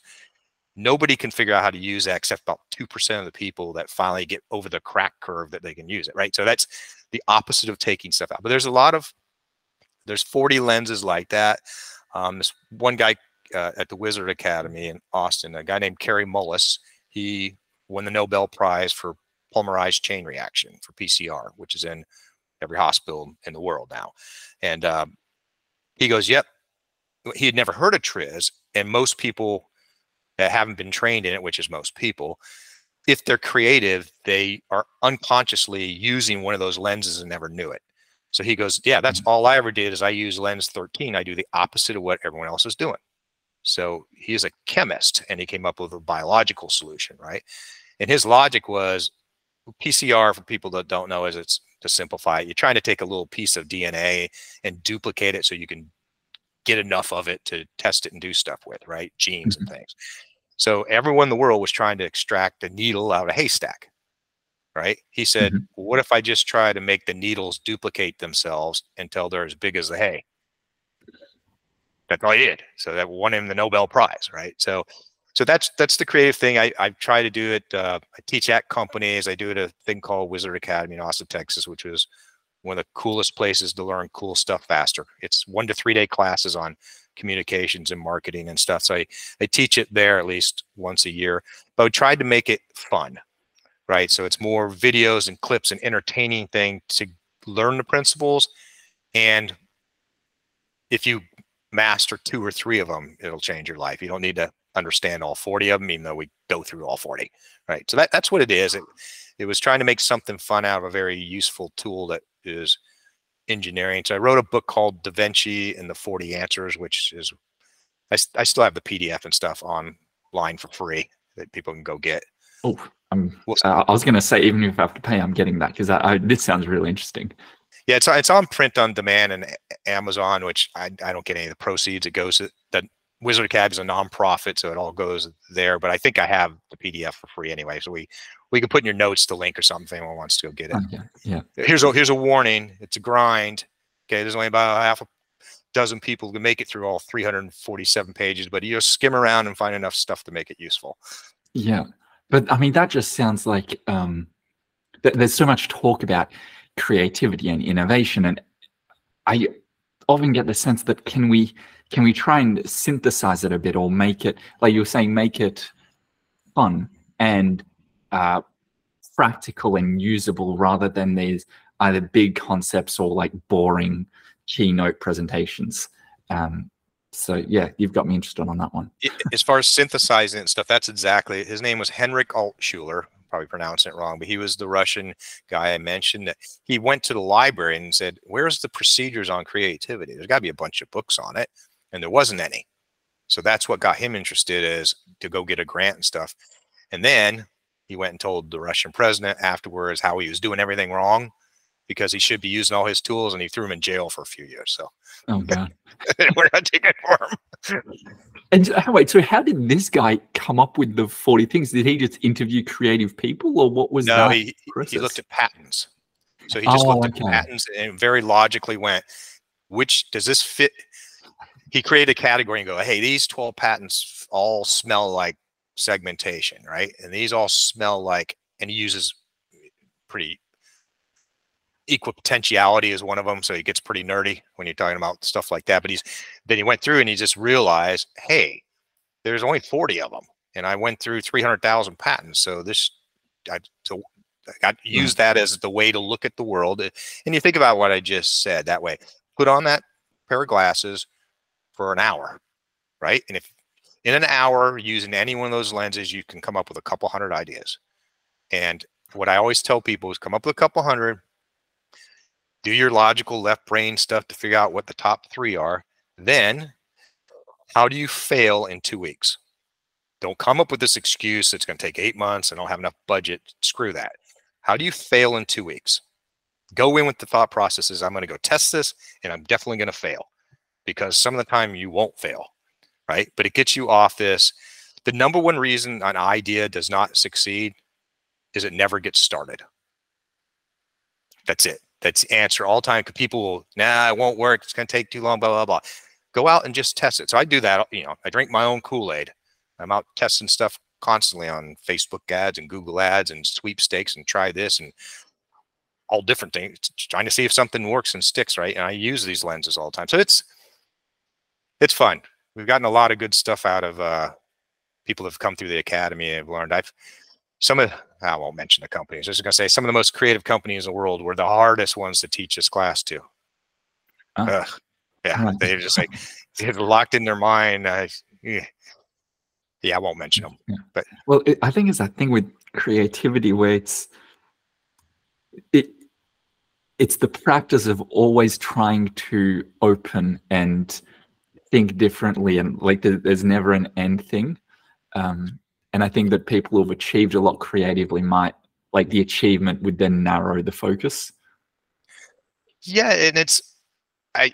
[SPEAKER 2] Nobody can figure out how to use that except about 2% of the people that finally get over the crack curve that they can use it, right? So that's the opposite of taking stuff out. But there's a lot of, there's 40 lenses like that. Um, this one guy uh, at the Wizard Academy in Austin, a guy named Kary Mullis, he won the Nobel Prize for polymerase chain reaction for PCR, which is in every hospital in the world now. And um, he goes, Yep. He had never heard of TRIZ. And most people that haven't been trained in it, which is most people, if they're creative, they are unconsciously using one of those lenses and never knew it. So he goes, Yeah, that's mm-hmm. all I ever did is I use lens 13. I do the opposite of what everyone else is doing. So he is a chemist and he came up with a biological solution, right? And his logic was PCR for people that don't know is it's to simplify it. You're trying to take a little piece of DNA and duplicate it so you can get enough of it to test it and do stuff with, right? Genes mm-hmm. and things. So everyone in the world was trying to extract a needle out of a haystack, right? He said, mm-hmm. what if I just try to make the needles duplicate themselves until they're as big as the hay? That's all he did. So that won him the Nobel Prize, right? So so that's that's the creative thing. I, I try to do it. Uh, I teach at companies. I do it at a thing called Wizard Academy in Austin, Texas, which was one of the coolest places to learn cool stuff faster. It's one to three day classes on communications and marketing and stuff. So I, I teach it there at least once a year, but I tried to make it fun, right? So it's more videos and clips and entertaining thing to learn the principles. And if you master two or three of them, it'll change your life. You don't need to understand all 40 of them, even though we go through all 40, right? So that, that's what it is. It, it was trying to make something fun out of a very useful tool that is engineering. So I wrote a book called Da Vinci and the 40 Answers, which is, I, I still have the PDF and stuff online for free that people can go get.
[SPEAKER 1] Oh, I'm, uh, I was going to say, even if I have to pay, I'm getting that because I this sounds really interesting.
[SPEAKER 2] Yeah, it's it's on print on demand and Amazon, which I, I don't get any of the proceeds. It goes to the Wizard Academy is a nonprofit, so it all goes there. But I think I have the PDF for free anyway, so we we can put in your notes the link or something if anyone wants to go get it.
[SPEAKER 1] Okay. Yeah.
[SPEAKER 2] Here's a here's a warning. It's a grind. Okay, there's only about a half a dozen people who make it through all 347 pages, but you just skim around and find enough stuff to make it useful.
[SPEAKER 1] Yeah, but I mean that just sounds like um, th there's so much talk about creativity and innovation, and I often get the sense that can we can we try and synthesize it a bit or make it like you were saying make it fun and uh, practical and usable rather than these either big concepts or like boring keynote presentations um, so yeah you've got me interested on that one
[SPEAKER 2] as far as synthesizing and stuff that's exactly his name was henrik altschuler probably pronouncing it wrong but he was the russian guy i mentioned that he went to the library and said where's the procedures on creativity there's got to be a bunch of books on it and there wasn't any. So that's what got him interested is to go get a grant and stuff. And then he went and told the Russian president afterwards how he was doing everything wrong because he should be using all his tools and he threw him in jail for a few years. So
[SPEAKER 1] oh god.
[SPEAKER 2] we're not taking for
[SPEAKER 1] him. and how, oh, wait, so how did this guy come up with the 40 things? Did he just interview creative people or what was
[SPEAKER 2] no,
[SPEAKER 1] that?
[SPEAKER 2] He, he looked at patents. So he just oh, looked okay. at patents and very logically went, which does this fit? he created a category and go, hey, these 12 patents all smell like segmentation, right? And these all smell like, and he uses pretty equipotentiality is one of them. So he gets pretty nerdy when you're talking about stuff like that. But he's then he went through and he just realized, hey, there's only 40 of them. And I went through 300,000 patents. So this, I, so I hmm. use that as the way to look at the world. And you think about what I just said that way. Put on that pair of glasses, for an hour, right? And if in an hour using any one of those lenses, you can come up with a couple hundred ideas. And what I always tell people is come up with a couple hundred, do your logical left brain stuff to figure out what the top three are. Then, how do you fail in two weeks? Don't come up with this excuse. It's going to take eight months and I don't have enough budget. Screw that. How do you fail in two weeks? Go in with the thought processes. I'm going to go test this and I'm definitely going to fail because some of the time you won't fail, right? But it gets you off this. The number one reason an idea does not succeed is it never gets started. That's it. That's the answer all time. People will, nah, it won't work. It's going to take too long, blah, blah, blah. Go out and just test it. So I do that. You know, I drink my own Kool-Aid. I'm out testing stuff constantly on Facebook ads and Google ads and sweepstakes and try this and all different things, trying to see if something works and sticks, right? And I use these lenses all the time. So it's it's fun. We've gotten a lot of good stuff out of uh, people have come through the academy and have learned. I've some of I won't mention the companies. I was gonna say some of the most creative companies in the world were the hardest ones to teach this class to. Oh. yeah, they just like they're locked in their mind. Uh, yeah. yeah, I won't mention them. Yeah. But
[SPEAKER 1] well, it, I think it's that thing with creativity where it's it it's the practice of always trying to open and think differently and like there's never an end thing um, and i think that people who've achieved a lot creatively might like the achievement would then narrow the focus
[SPEAKER 2] Yeah, and it's I,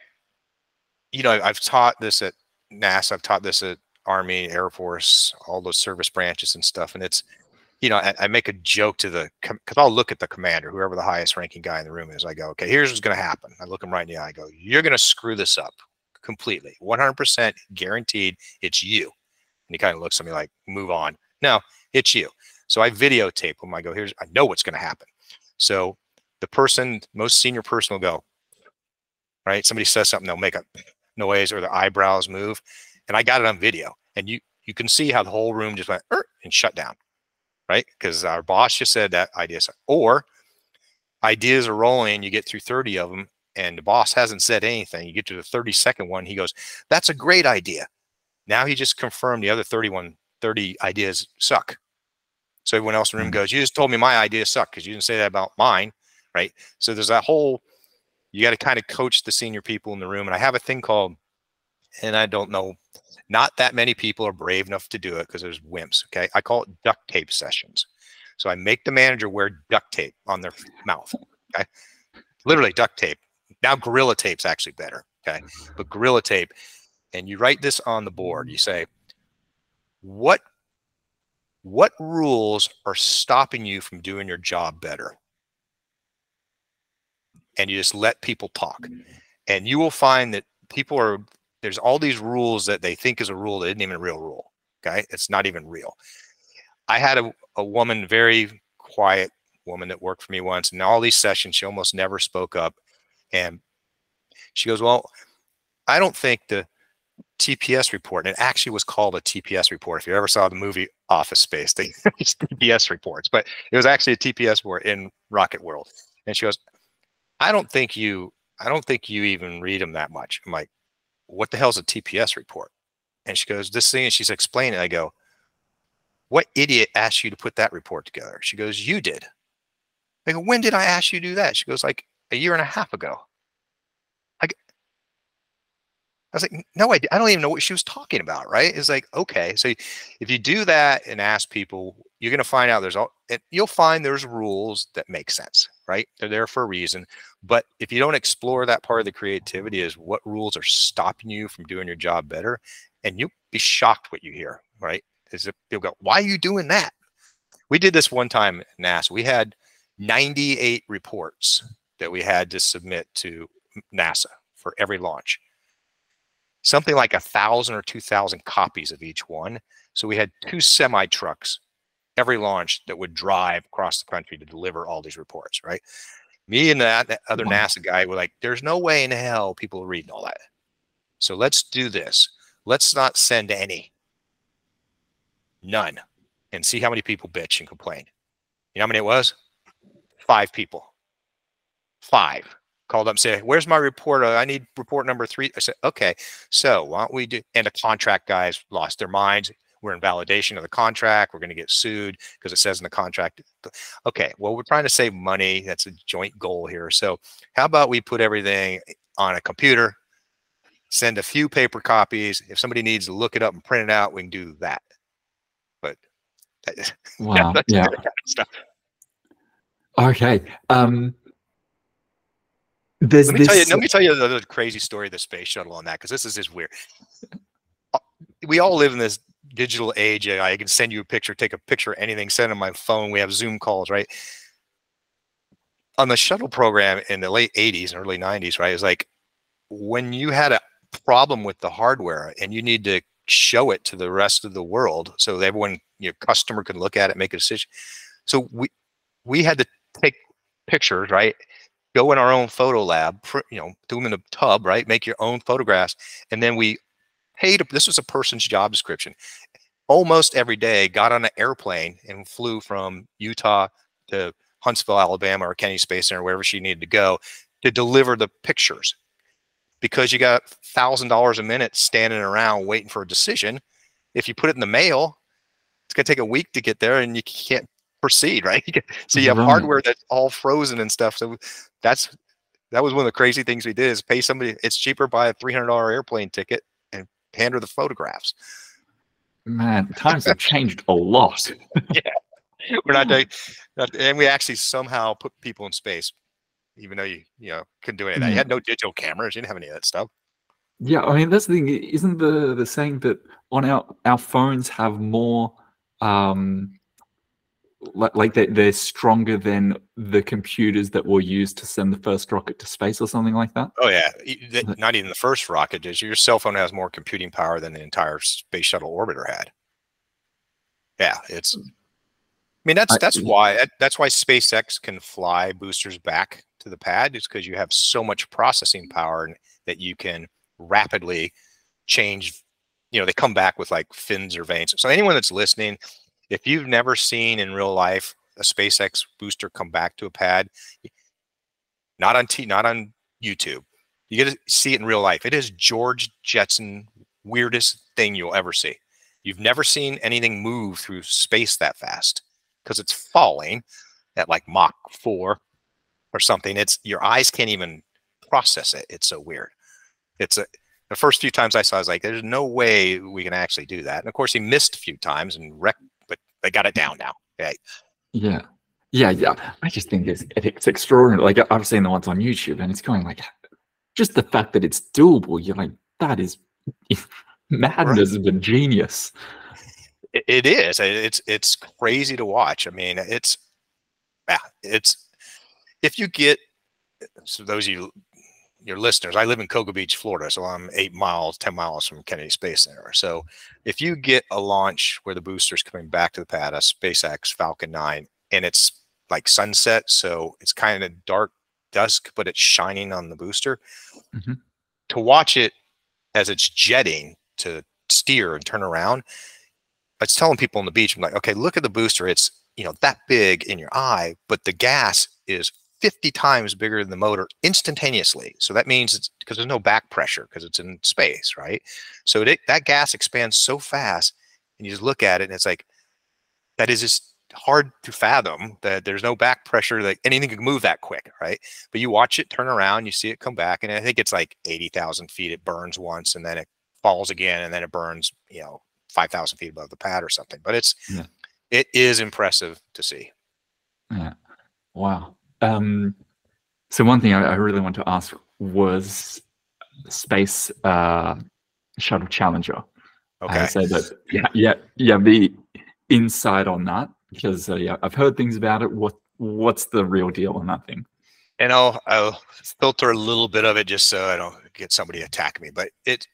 [SPEAKER 2] you know, I've taught this at NASA. I've taught this at Army, Air Force, all those service branches and stuff. And it's, you know, I, I make a joke to the because I'll look at the commander, whoever the highest ranking guy in the room is. I go, okay, here's what's going to happen. I look him right in the eye. I go, you're going to screw this up completely, 100% guaranteed. It's you. And he kind of looks at me like, move on. No, it's you. So I videotape him. I go, here's, I know what's going to happen. So the person, most senior person will go, right? Somebody says something, they'll make a noise or their eyebrows move. And I got it on video. And you you can see how the whole room just went er, and shut down, right? Because our boss just said that idea. Or ideas are rolling, you get through 30 of them, and the boss hasn't said anything. You get to the 32nd one, he goes, That's a great idea. Now he just confirmed the other 31, 30 ideas suck. So everyone else in the room hmm. goes, You just told me my ideas suck because you didn't say that about mine right? So there's that whole, you got to kind of coach the senior people in the room. And I have a thing called, and I don't know, not that many people are brave enough to do it because there's wimps. Okay. I call it duct tape sessions. So I make the manager wear duct tape on their mouth. Okay. Literally duct tape. Now Gorilla Tape's actually better. Okay. Mm-hmm. But Gorilla Tape, and you write this on the board. You say, what what rules are stopping you from doing your job better? and you just let people talk. Mm-hmm. And you will find that people are there's all these rules that they think is a rule that isn't even a real rule. Okay. It's not even real. I had a, a woman, very quiet woman that worked for me once, and all these sessions, she almost never spoke up. And she goes, Well, I don't think the TPS report, and it actually was called a TPS report. If you ever saw the movie Office Space, they TPS reports, but it was actually a TPS report in Rocket World. And she goes, I don't think you, I don't think you even read them that much. I'm like, what the hell's a TPS report? And she goes, this thing, and she's explaining. it. I go, what idiot asked you to put that report together? She goes, you did. I go, when did I ask you to do that? She goes, like a year and a half ago. I was like, no, I, I don't even know what she was talking about, right? It's like, okay, so if you do that and ask people, you're going to find out there's all, you'll find there's rules that make sense, right? They're there for a reason. But if you don't explore that part of the creativity, is what rules are stopping you from doing your job better, and you'll be shocked what you hear, right? Is it, you'll go, why are you doing that? We did this one time at NASA. We had 98 reports that we had to submit to NASA for every launch something like a thousand or two thousand copies of each one. So we had two semi trucks every launch that would drive across the country to deliver all these reports, right? Me and that, that other NASA guy were like, there's no way in hell people are reading all that. So let's do this. Let's not send any. None. And see how many people bitch and complain. You know how many it was? Five people. Five called up and said, "Where's my report? I need report number three. I said, "Okay, so why don't we do?" And the contract guys lost their minds. We're in validation of the contract. We're going to get sued because it says in the contract. Okay, well, we're trying to save money. That's a joint goal here. So, how about we put everything on a computer, send a few paper copies. If somebody needs to look it up and print it out, we can do that. But
[SPEAKER 1] wow, yeah. Okay. Um,
[SPEAKER 2] there's let me this... tell you. Let me tell you another crazy story of the space shuttle on that because this is just weird. Uh, we all live in this digital age. I can send you a picture, take a picture, anything, send on my phone. We have Zoom calls, right? On the shuttle program in the late 80s and early 90s, right? It's like when you had a problem with the hardware and you need to show it to the rest of the world so that everyone, your customer could look at it, make a decision. So we we had to take pictures, right? Go in our own photo lab, you know, do them in a tub, right? Make your own photographs. And then we paid, this was a person's job description. Almost every day got on an airplane and flew from Utah to Huntsville, Alabama or Kennedy Space Center, wherever she needed to go to deliver the pictures. Because you got thousand dollars a minute standing around waiting for a decision. If you put it in the mail, it's gonna take a week to get there and you can't proceed, right? so you have right. hardware that's all frozen and stuff. So that's that was one of the crazy things we did is pay somebody. It's cheaper buy a three hundred dollar airplane ticket and hand her the photographs.
[SPEAKER 1] Man, times have changed a lot.
[SPEAKER 2] yeah, we're not doing, and we actually somehow put people in space. even though you you know couldn't do any of that. You had no digital cameras. You didn't have any of that stuff.
[SPEAKER 1] Yeah, I mean that's the thing. Isn't the the saying that on our our phones have more um like, like they, they're stronger than the computers that were used to send the first rocket to space or something like that?
[SPEAKER 2] Oh yeah, not even the first rocket is. Your cell phone has more computing power than the entire space shuttle orbiter had. Yeah, it's. Hmm. I mean that's that's I, why that's why SpaceX can fly boosters back to the pad. It's because you have so much processing power that you can rapidly change you know they come back with like fins or vanes so anyone that's listening if you've never seen in real life a spacex booster come back to a pad not on t not on youtube. You get to see it in real life. It is george jetson weirdest thing you'll ever see. You've never seen anything move through space that fast because it's falling at like mach 4 or something. It's your eyes can't even process it. It's so weird. It's a the first few times I saw, I was like, "There's no way we can actually do that." And of course, he missed a few times and wreck, but they got it down now.
[SPEAKER 1] Yeah, yeah, yeah, yeah. I just think it's it's extraordinary. Like I've seen the ones on YouTube, and it's going like, just the fact that it's doable. You're like, that is madness, right. but genius.
[SPEAKER 2] It, it is. It's it's crazy to watch. I mean, it's yeah, it's if you get so those of you your listeners, I live in Cocoa Beach, Florida, so I'm eight miles, 10 miles from Kennedy Space Center. So if you get a launch where the booster's coming back to the pad, a SpaceX Falcon 9, and it's like sunset, so it's kind of dark dusk, but it's shining on the booster, mm-hmm. to watch it as it's jetting to steer and turn around, I was telling people on the beach, I'm like, okay, look at the booster. It's, you know, that big in your eye, but the gas is 50 times bigger than the motor instantaneously. So that means it's because there's no back pressure because it's in space, right? So it, that gas expands so fast, and you just look at it, and it's like that is just hard to fathom that there's no back pressure that anything can move that quick, right? But you watch it turn around, you see it come back, and I think it's like 80,000 feet. It burns once, and then it falls again, and then it burns, you know, 5,000 feet above the pad or something. But it's yeah. it is impressive to see.
[SPEAKER 1] Yeah. Wow. Um, so one thing I, I, really want to ask was space uh, shuttle Challenger.
[SPEAKER 2] Okay.
[SPEAKER 1] so that yeah, yeah, yeah. The inside on that because uh, yeah, I've heard things about it. What what's the real deal on that thing?
[SPEAKER 2] And I'll I'll filter a little bit of it just so I don't get somebody attack me. But it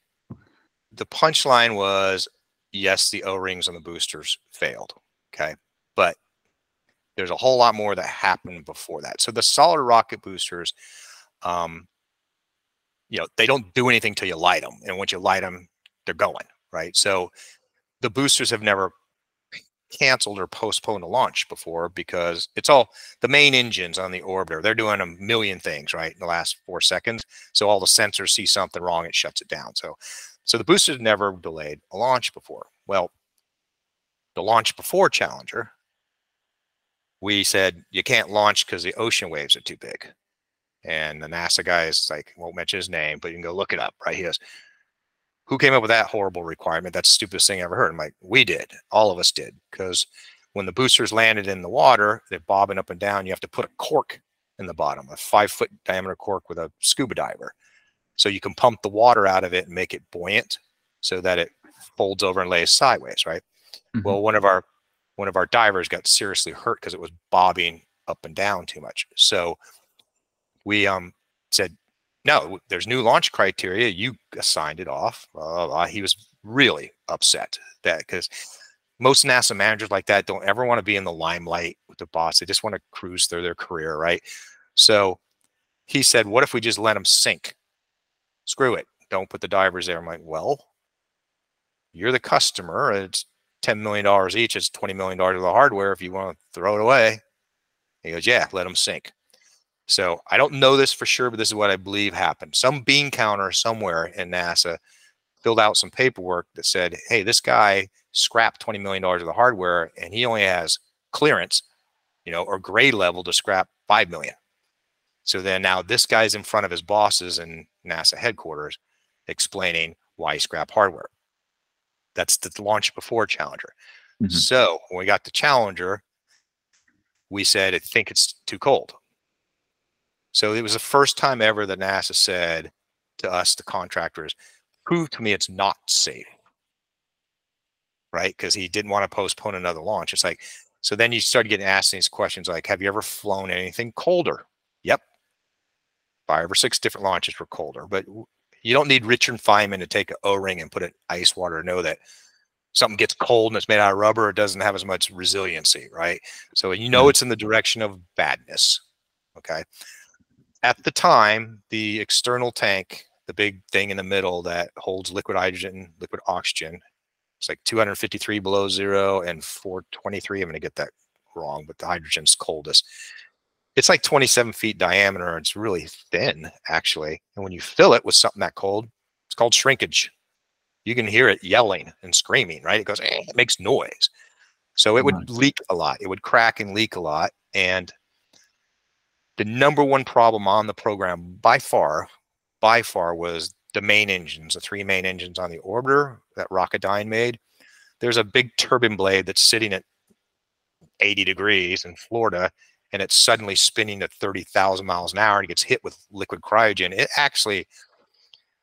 [SPEAKER 2] the punchline was yes, the O rings on the boosters failed. Okay, but there's a whole lot more that happened before that. So the solid rocket boosters, um, you know, they don't do anything till you light them, and once you light them, they're going right. So the boosters have never canceled or postponed a launch before because it's all the main engines on the orbiter. They're doing a million things right in the last four seconds. So all the sensors see something wrong, it shuts it down. So, so the boosters never delayed a launch before. Well, the launch before Challenger we said you can't launch because the ocean waves are too big. And the NASA guy is like, won't mention his name, but you can go look it up, right? He goes, Who came up with that horrible requirement? That's the stupidest thing I ever heard. I'm like, We did. All of us did. Because when the boosters landed in the water, they're bobbing up and down. You have to put a cork in the bottom, a five foot diameter cork with a scuba diver. So you can pump the water out of it and make it buoyant so that it folds over and lays sideways, right? Mm-hmm. Well, one of our one of our divers got seriously hurt because it was bobbing up and down too much. So we um, said, no, there's new launch criteria. You signed it off. He was really upset that because most NASA managers like that don't ever want to be in the limelight with the boss. They just want to cruise through their career, right? So he said, what if we just let them sink? Screw it. Don't put the divers there. I'm like, well, you're the customer. It's $10 million each. It's $20 million of the hardware if you want to throw it away. He goes, yeah, let them sink. So I don't know this for sure, but this is what I believe happened. Some bean counter somewhere in NASA filled out some paperwork that said, hey, this guy scrapped $20 million of the hardware and he only has clearance, you know, or grade level to scrap 5 million. So then now this guy's in front of his bosses in NASA headquarters explaining why he scrapped hardware. That's the launch before Challenger. Mm-hmm. So when we got to Challenger, we said, I think it's too cold. So it was the first time ever that NASA said to us, the contractors, prove to me it's not safe. Right? Because he didn't want to postpone another launch. It's like, so then you started getting asked these questions like, have you ever flown anything colder? Yep. Five or six different launches were colder, but you don't need Richard Feynman to take an O-ring and put it in ice water to know that something gets cold and it's made out of rubber, it doesn't have as much resiliency, right? So you know mm-hmm. it's in the direction of badness. Okay. At the time, the external tank, the big thing in the middle that holds liquid hydrogen, liquid oxygen, it's like 253 below zero and 423. I'm going to get that wrong, but the hydrogen's coldest. It's like 27 feet diameter. It's really thin, actually. And when you fill it with something that cold, it's called shrinkage. You can hear it yelling and screaming, right? It goes, eh, it makes noise. So it would leak a lot. It would crack and leak a lot. And the number one problem on the program by far, by far was the main engines, the three main engines on the orbiter that Rocketdyne made. There's a big turbine blade that's sitting at 80 degrees in Florida and it's suddenly spinning at 30,000 miles an hour and it gets hit with liquid cryogen. It actually,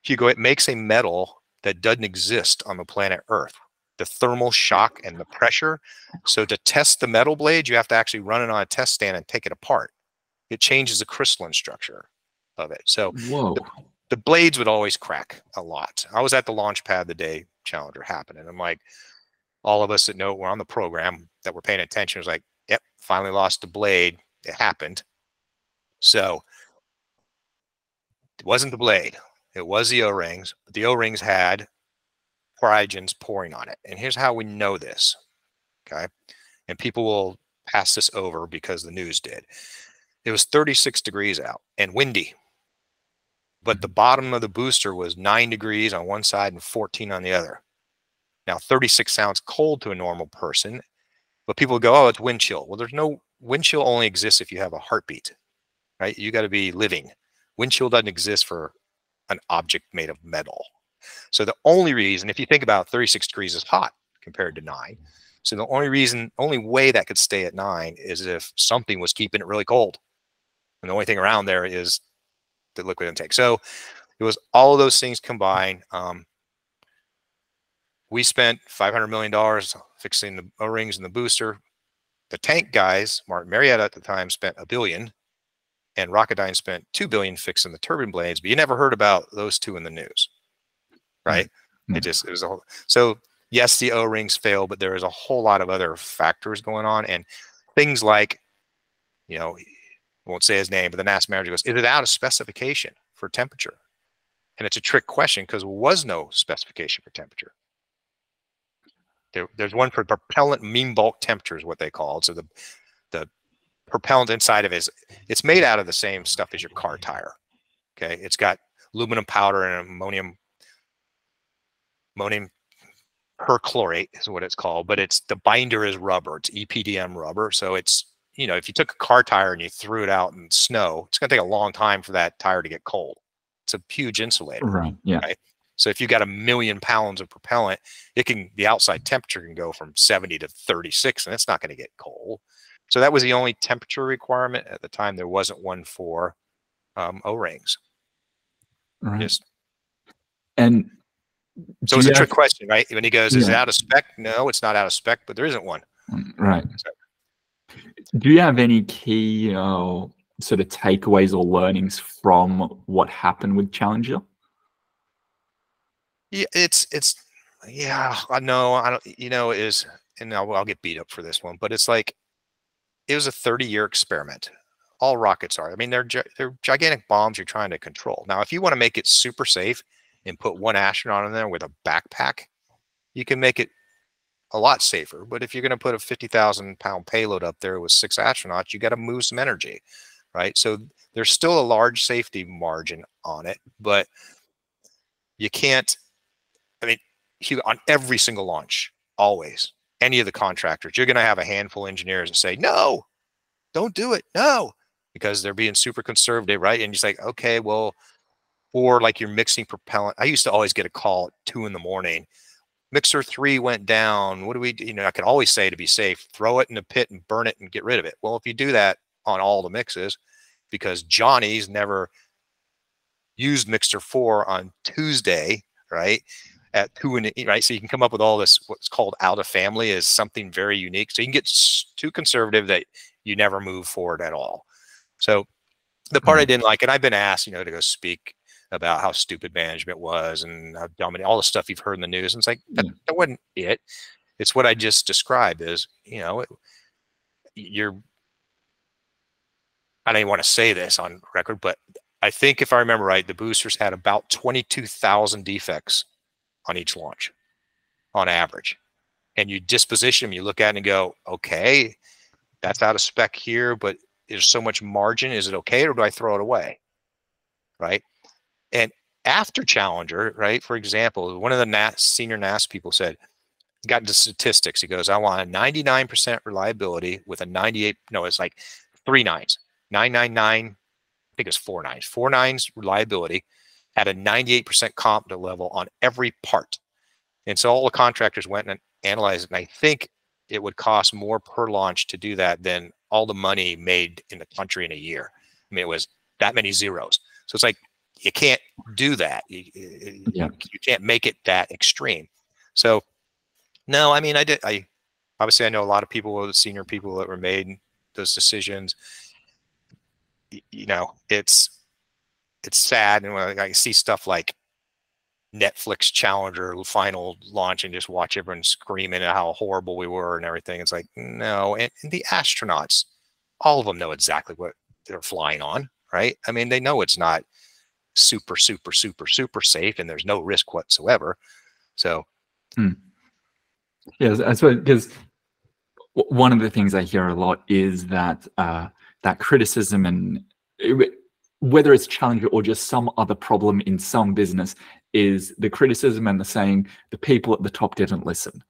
[SPEAKER 2] Hugo, it makes a metal that doesn't exist on the planet Earth. The thermal shock and the pressure. So to test the metal blade, you have to actually run it on a test stand and take it apart. It changes the crystalline structure of it. So
[SPEAKER 1] Whoa.
[SPEAKER 2] The, the blades would always crack a lot. I was at the launch pad the day Challenger happened, and I'm like, all of us that know we're on the program that were paying attention was like, finally lost the blade. It happened. So it wasn't the blade. It was the O-rings. The O-rings had cryogens pouring on it. And here's how we know this. Okay. And people will pass this over because the news did. It was 36 degrees out and windy. But the bottom of the booster was nine degrees on one side and 14 on the other. Now, 36 sounds cold to a normal person, but people go, oh, it's wind chill. Well, there's no wind chill only exists if you have a heartbeat, right? You got to be living. Wind chill doesn't exist for an object made of metal. So the only reason, if you think about 36 degrees is hot compared to nine. So the only reason, only way that could stay at nine is if something was keeping it really cold. And the only thing around there is the liquid intake. So it was all of those things combined. Um, we spent $500 million fixing the O-rings and the booster. The tank guys, Martin Marietta at the time, spent a billion, and Rocketdyne spent two billion fixing the turbine blades. But you never heard about those two in the news, right? Mm-hmm. It just it was a whole. So yes, the O-rings fail, but there is a whole lot of other factors going on, and things like, you know, I won't say his name, but the NASA manager goes, "Is it out of specification for temperature?" And it's a trick question because there was no specification for temperature. There, there's one for propellant mean bulk temperature is what they call it. So the the propellant inside of it is it's made out of the same stuff as your car tire. Okay, it's got aluminum powder and ammonium ammonium perchlorate is what it's called, but it's the binder is rubber. It's EPDM rubber, so it's you know if you took a car tire and you threw it out in snow, it's going to take a long time for that tire to get cold. It's a huge insulator.
[SPEAKER 1] Right. Yeah. Right?
[SPEAKER 2] So if you've got a million pounds of propellant, it can the outside temperature can go from 70 to 36, and it's not going to get cold. So that was the only temperature requirement at the time. There wasn't one for um, O-rings.
[SPEAKER 1] Right. Just, and
[SPEAKER 2] so it's a trick question, right? When he goes, yeah. "Is it out of spec?" No, it's not out of spec, but there isn't one.
[SPEAKER 1] Mm, right. So, Do you have any key uh, sort of takeaways or learnings from what happened with Challenger?
[SPEAKER 2] Yeah, it's it's yeah. I know. I don't. You know, is and I'll, I'll get beat up for this one, but it's like it was a 30 year experiment. All rockets are. I mean, they're they're gigantic bombs you're trying to control. Now, if you want to make it super safe and put one astronaut in there with a backpack, you can make it a lot safer. But if you're going to put a 50,000 pound payload up there with six astronauts, you got to move some energy, right? So there's still a large safety margin on it, but you can't on every single launch, always, any of the contractors, you're going to have a handful of engineers that say, no, don't do it. No, because they're being super conservative, right? And you're like, okay, well, or like you're mixing propellant. I used to always get a call at two in the morning. Mixer three went down. What do we do? You know, I could always say to be safe, throw it in the pit and burn it and get rid of it. Well, if you do that on all the mixes, because Johnny's never used mixer 4 on Tuesday, right? At two and right, so you can come up with all this what's called out of family is something very unique. So you can get too conservative that you never move forward at all. So the part mm-hmm. I didn't like, and I've been asked, you know, to go speak about how stupid management was and how dominant all the stuff you've heard in the news. And it's like that, mm. that wasn't it. It's what I just described is, you know, it, you're I don't even want to say this on record, but I think if I remember right, the boosters had about 22,000 defects on each launch on average. And you disposition them, you look at it and go, okay, that's out of spec here, but there's so much margin. Is it okay or do I throw it away? Right. And after Challenger, right, for example, one of the NAS, senior NAS people said, got into statistics. He goes, I want a 99% reliability with a 98, no, it's like three nines, 999, I think it's four nines, four nines reliability at a 98% confidence level on every part. And so all the contractors went and analyzed it. And I think it would cost more per launch to do that than all the money made in the country in a year. I mean, it was that many zeros. So it's like, you can't do that. You, yeah. you can't make it that extreme. So no, I mean, I did. I obviously I know a lot of people, the senior people that were made those decisions. You know, it's it's sad, and when I see stuff like Netflix Challenger final launch and just watch everyone screaming at how horrible we were and everything. It's like no, and, and the astronauts, all of them know exactly what they're flying on, right? I mean, they know it's not super, super, super, super safe, and there's no risk whatsoever. So.
[SPEAKER 1] Hmm. Yes, I suppose because one of the things I hear a lot is that uh, that criticism and whether it's challenger or just some other problem in some business is the criticism and the saying the people at the top didn't listen.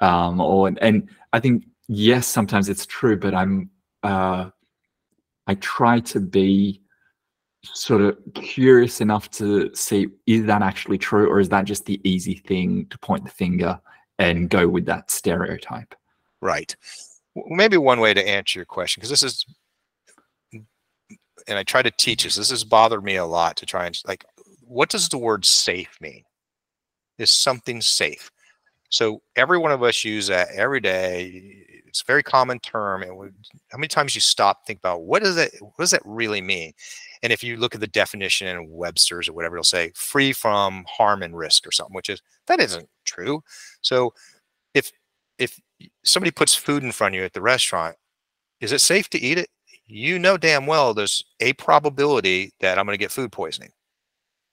[SPEAKER 1] Um, or and I think yes, sometimes it's true, but I'm uh, I try to be sort of curious enough to see is that actually true or is that just the easy thing to point the finger and go with that stereotype.
[SPEAKER 2] Right. maybe one way to answer your question, because this is, and I try to teach this, this has bothered me a lot to try and like, what does the word safe mean? Is something safe? So every one of us use that every day. It's a very common term. And how many times you stop, think about what does that, what does that really mean? And if you look at the definition in Webster's or whatever, it'll say free from harm and risk or something, which is that isn't true. So if if somebody puts food in front of you at the restaurant, is it safe to eat it? You know damn well there's a probability that I'm going to get food poisoning.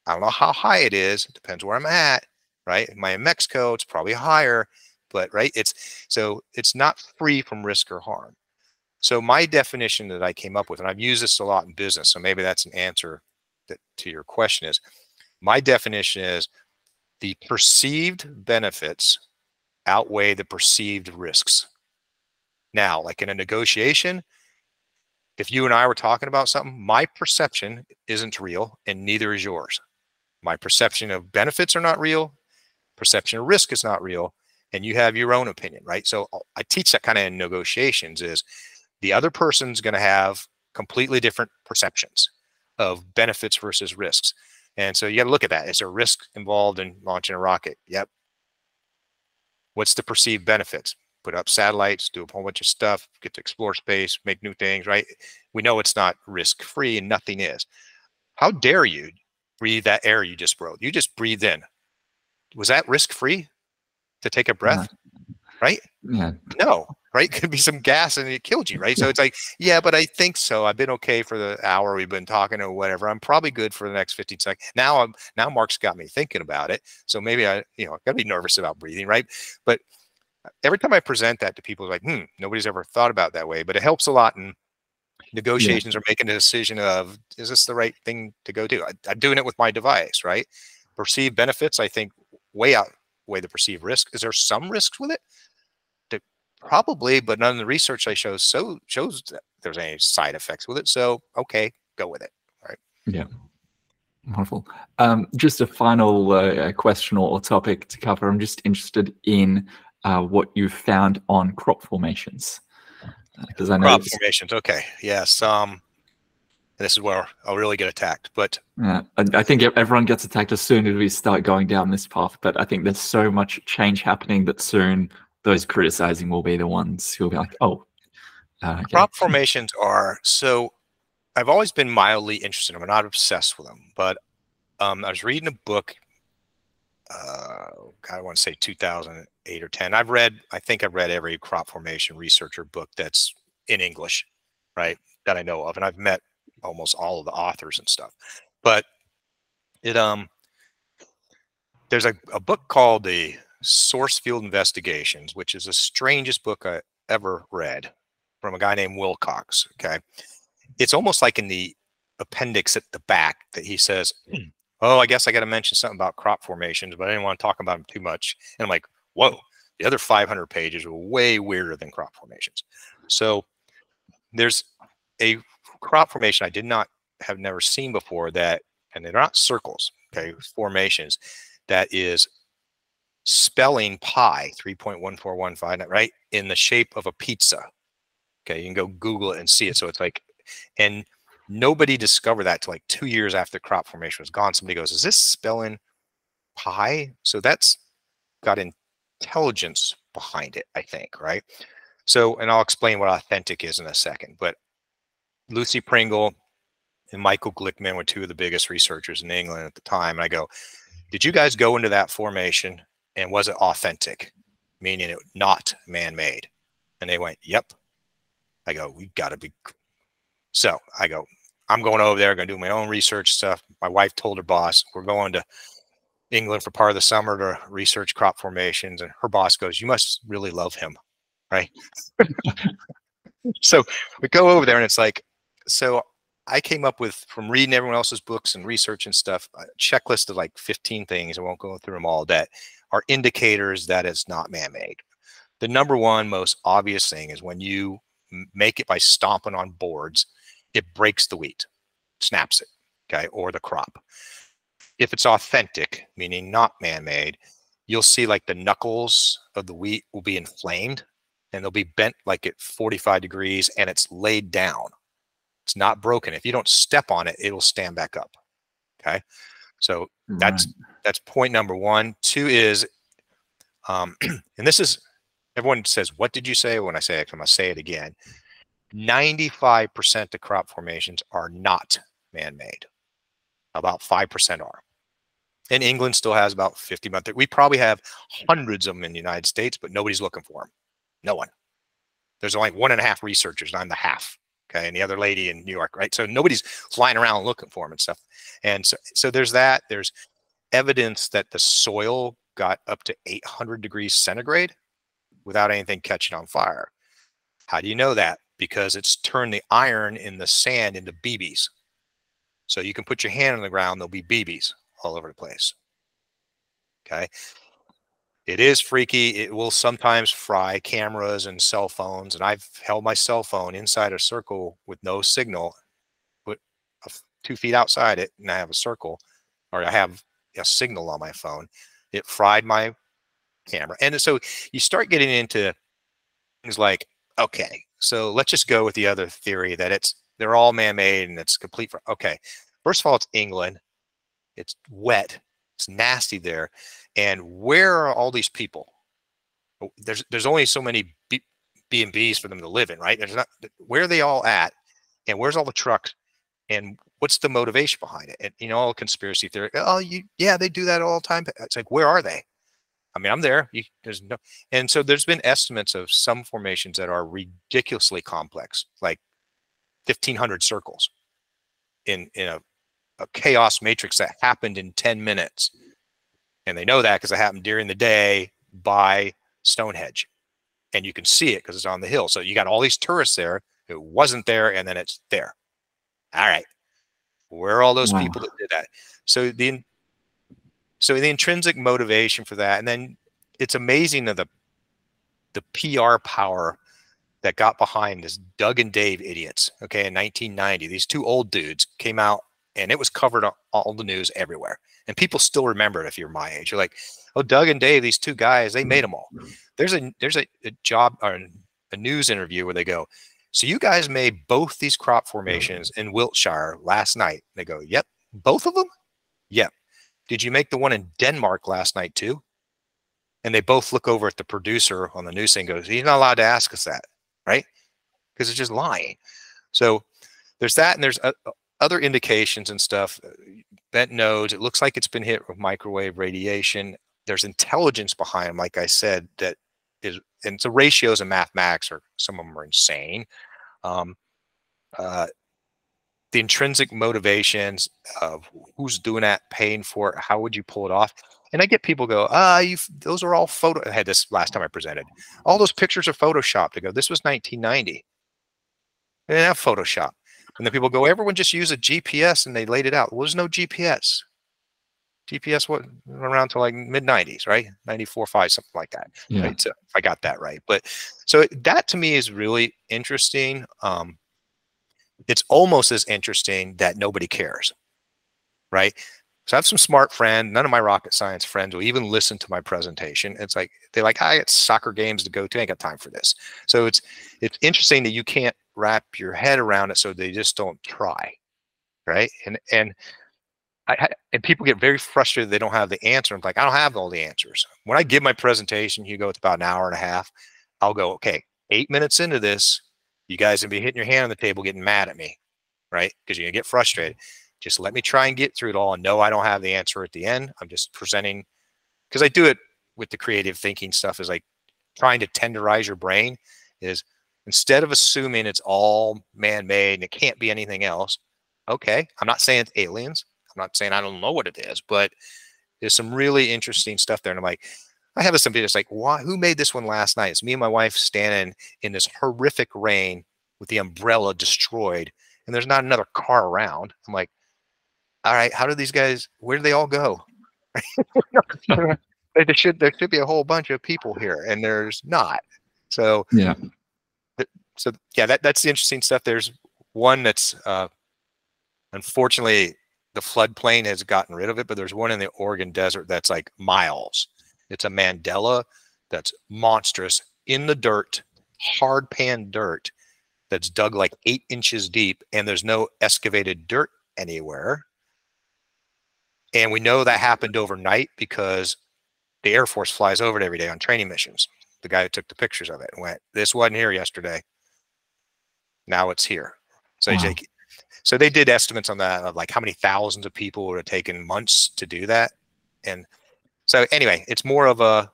[SPEAKER 2] I don't know how high it is. It depends where I'm at, right? Am I in Mexico? It's probably higher, but right, it's so it's not free from risk or harm. So my definition that I came up with, and I've used this a lot in business, so maybe that's an answer that, to your question is, my definition is the perceived benefits outweigh the perceived risks. Now, like in a negotiation, if you and I were talking about something, my perception isn't real and neither is yours. My perception of benefits are not real, perception of risk is not real, and you have your own opinion, right? So uh, I teach that kind of in negotiations is the other person's going to have completely different perceptions of benefits versus risks. And so you got to look at that. Is there risk involved in launching a rocket? Yep. What's the perceived benefits? Put up satellites, do a whole bunch of stuff, get to explore space, make new things, right? We know it's not risk free and nothing is. How dare you breathe that air you just breathed? You just breathed in. Was that risk free to take a breath? Yeah. Right?
[SPEAKER 1] Yeah.
[SPEAKER 2] No right? Could be some gas and it killed you, right? So it's like, yeah, but I think so. I've been okay for the hour we've been talking or whatever. I'm probably good for the next 15 seconds. Now I'm now Mark's got me thinking about it. So maybe I, you know, I gotta be nervous about breathing, right? But every time I present that to people, like, hmm, nobody's ever thought about that way. But it helps a lot in negotiations yeah. or making a decision of is this the right thing to go do? I, I'm doing it with my device, right? Perceived benefits, I think, way outweigh the perceived risk. Is there some risks with it? To, Probably, but none of the research I show so shows that there's any side effects with it. So okay, go with it. Right?
[SPEAKER 1] Yeah. Wonderful. Um, just a final uh, question or topic to cover. I'm just interested in uh, what you've found on crop formations,
[SPEAKER 2] because uh, I know crop formations. Okay. Yes. Um, this is where I'll really get attacked. But
[SPEAKER 1] yeah, I think everyone gets attacked as soon as we start going down this path. But I think there's so much change happening that soon those criticizing will be the ones who will be like, oh.
[SPEAKER 2] Uh, okay. Crop formations are so. I've always been mildly interested. I'm not obsessed with them, but um, I was reading a book. Uh, I want to say 2008 or 10. I've read. I think I've read every crop formation researcher book that's in English, right? That I know of, and I've met almost all of the authors and stuff. But it um, there's a, a book called the Source Field Investigations, which is the strangest book I ever read from a guy named Wilcox. Okay. It's almost like in the appendix at the back that he says, Oh, I guess I got to mention something about crop formations, but I didn't want to talk about them too much. And I'm like, Whoa, the other 500 pages were way weirder than crop formations. So there's a crop formation I did not have never seen before that, and they're not circles, okay, formations, that is spelling pi 3.1415 right in the shape of a pizza okay you can go google it and see it so it's like and nobody discovered that till like two years after crop formation was gone somebody goes is this spelling pi so that's got intelligence behind it i think right so and i'll explain what authentic is in a second but lucy pringle and michael glickman were two of the biggest researchers in england at the time and i go did you guys go into that formation and was it authentic, meaning it not man-made? And they went, yep. I go, we got to be. So I go, I'm going over there, going to do my own research stuff. My wife told her boss, we're going to England for part of the summer to research crop formations. And her boss goes, you must really love him. Right. so we go over there and it's like, so I came up with from reading everyone else's books and research and stuff, a checklist of like 15 things. I won't go through them all that are indicators that it's not man-made. The number one most obvious thing is when you make it by stomping on boards, it breaks the wheat, snaps it, okay, or the crop. If it's authentic, meaning not man-made, you'll see like the knuckles of the wheat will be inflamed and they'll be bent like at 45 degrees and it's laid down. It's not broken. If you don't step on it, it'll stand back up. Okay. So right. that's that's point number one. Two is, um, and this is everyone says, "What did you say?" When I say it, I'm gonna say it again. 95% of crop formations are not man-made. About 5% are. And England still has about 50 months. We probably have hundreds of them in the United States, but nobody's looking for them. No one. There's only one and a half researchers, and I'm the half okay and the other lady in new york right so nobody's flying around looking for them and stuff and so so there's that there's evidence that the soil got up to 800 degrees centigrade without anything catching on fire how do you know that because it's turned the iron in the sand into bb's so you can put your hand on the ground there'll be bb's all over the place okay it is freaky. It will sometimes fry cameras and cell phones. And I've held my cell phone inside a circle with no signal, put two feet outside it, and I have a circle, or I have a signal on my phone. It fried my camera. And so you start getting into things like, okay, so let's just go with the other theory that it's they're all man-made and it's complete for okay. First of all, it's England. It's wet. It's nasty there. And where are all these people? Oh, there's there's only so many B, and B's for them to live in, right? There's not where are they all at, and where's all the trucks, and what's the motivation behind it? And you know, all conspiracy theory. Oh, you yeah, they do that all the time. It's like where are they? I mean, I'm there. You, there's no, and so there's been estimates of some formations that are ridiculously complex, like 1,500 circles in in a a chaos matrix that happened in 10 minutes. And they know that because it happened during the day by Stonehenge. And you can see it because it's on the hill. So you got all these tourists there. It wasn't there, and then it's there. All right. Where are all those wow. people that did that? So the so the intrinsic motivation for that, and then it's amazing that the the PR power that got behind this Doug and Dave idiots. Okay, in 1990, these two old dudes came out and it was covered on all the news everywhere. And people still remember it if you're my age. You're like, oh, Doug and Dave, these two guys, they made them all. There's a there's a, a job or a news interview where they go, So you guys made both these crop formations in Wiltshire last night. They go, Yep, both of them? Yep. Did you make the one in Denmark last night too? And they both look over at the producer on the news and goes, He's not allowed to ask us that, right? Because it's just lying. So there's that, and there's uh, uh, other indications and stuff. Uh, bent nodes, it looks like it's been hit with microwave radiation. There's intelligence behind them, like I said, that is, and the ratios and mathematics are some of them are insane. Um, uh, the intrinsic motivations of who's doing that, paying for it, how would you pull it off? And I get people go, ah, you those are all photo. I had this last time I presented. All those pictures are photoshopped. I go, this was 1990. They didn't have Photoshop. And then people go, everyone just use a GPS and they laid it out. Well, there's no GPS. GPS what around to like mid 90s, right? 94, 5, something like that. Yeah. Right? So I got that right. But so that to me is really interesting. Um, it's almost as interesting that nobody cares, right? So I have some smart friend. None of my rocket science friends will even listen to my presentation. It's like they're like, I got soccer games to go to. I ain't got time for this. So it's it's interesting that you can't wrap your head around it, so they just don't try, right? And and I, and people get very frustrated they don't have the answer. I'm like, I don't have all the answers. When I give my presentation, you go, it's about an hour and a half. I'll go, okay, eight minutes into this, you guys will be hitting your hand on the table, getting mad at me, right? Because you're gonna get frustrated. Just let me try and get through it all and know I don't have the answer at the end. I'm just presenting because I do it with the creative thinking stuff is like trying to tenderize your brain is instead of assuming it's all man-made and it can't be anything else. Okay, I'm not saying it's aliens. I'm not saying I don't know what it is, but there's some really interesting stuff there. And I'm like, I have video. It's like, why? Who made this one last night? It's me and my wife standing in this horrific rain with the umbrella destroyed, and there's not another car around. I'm like, all right, how do these guys? Where do they all go? there should there should be a whole bunch of people here, and there's not. So
[SPEAKER 1] yeah.
[SPEAKER 2] So yeah, that that's the interesting stuff. There's one that's uh, unfortunately the floodplain has gotten rid of it, but there's one in the Oregon desert that's like miles. It's a Mandala that's monstrous in the dirt, hard pan dirt that's dug like eight inches deep, and there's no excavated dirt anywhere. And we know that happened overnight because the Air Force flies over it every day on training missions. The guy who took the pictures of it went, This wasn't here yesterday. Now it's here. So wow. take so they did estimates on that of like how many thousands of people would have taken months to do that. And so anyway, it's more of a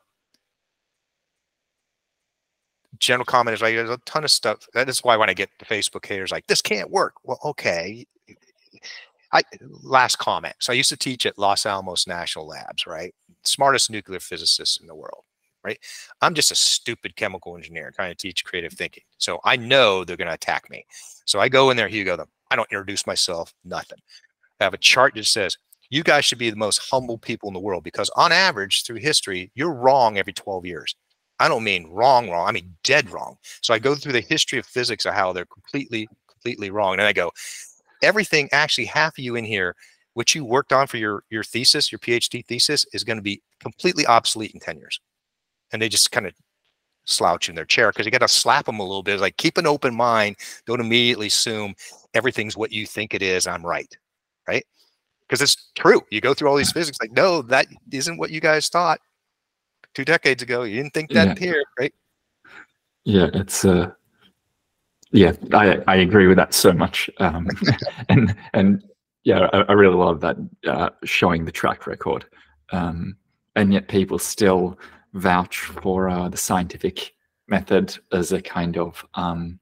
[SPEAKER 2] general comment is like there's a ton of stuff. That is why when I get the Facebook haters like this can't work. Well, okay. I last comment. So I used to teach at Los Alamos National Labs, right? Smartest nuclear physicists in the world, right? I'm just a stupid chemical engineer trying to teach creative thinking. So I know they're going to attack me. So I go in there, Hugo, them. I don't introduce myself, nothing. I have a chart that says, you guys should be the most humble people in the world because on average through history, you're wrong every 12 years. I don't mean wrong, wrong. I mean dead wrong. So I go through the history of physics of how they're completely, completely wrong. And I go, everything, actually half of you in here, which you worked on for your, your thesis, your PhD thesis is going to be completely obsolete in 10 years. And they just kind of slouch in their chair because you got to slap them a little bit. It's like keep an open mind. Don't immediately assume everything's what you think it is. I'm right, right? Because it's true. You go through all these physics, like no, that isn't what you guys thought two decades ago. You didn't think that yeah. here, right?
[SPEAKER 1] Yeah, it's uh yeah, I I agree with that so much. Um, and and yeah, I, I, really love that uh, showing the track record. Um, and yet people still vouch for uh, the scientific method as a kind of um,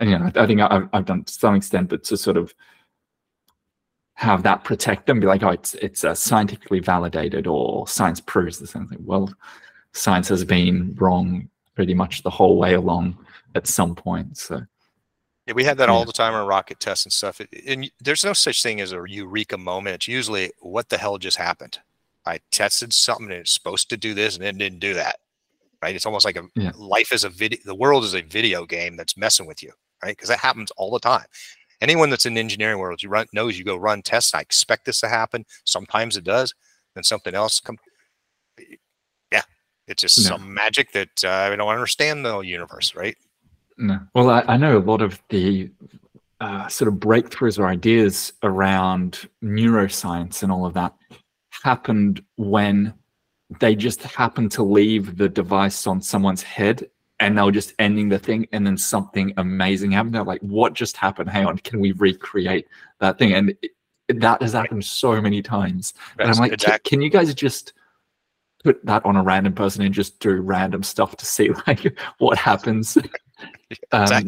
[SPEAKER 1] and you know I, think I've, I've done to some extent, but to sort of have that protect them, be like, oh, it's it's uh, scientifically validated or science proves the same thing. Well, science has been wrong pretty much the whole way along at some point. So.
[SPEAKER 2] Yeah, we have that yeah. all the time on rocket tests and stuff. and there's no such thing as a eureka moment. It's usually what the hell just happened. I tested something and it's supposed to do this and it didn't do that. Right. It's almost like a yeah. life is a video. The world is a video game that's messing with you. Right. Because that happens all the time. Anyone that's in the engineering world, you run knows you go run tests. I expect this to happen. Sometimes it does. Then something else come. Yeah. It's just some magic that uh, I don't understand the universe. Right.
[SPEAKER 1] No. Well, I, I know a lot of the uh, sort of breakthroughs or ideas around neuroscience and all of that happened when they just happened to leave the device on someone's head and they were just ending the thing and then something amazing happened. They're like, what just happened? Hang on, can we recreate that thing? And it, that has happened so many times. and I'm like, exactly. can, you guys just put that on a random person and just do random stuff to see like what happens? um,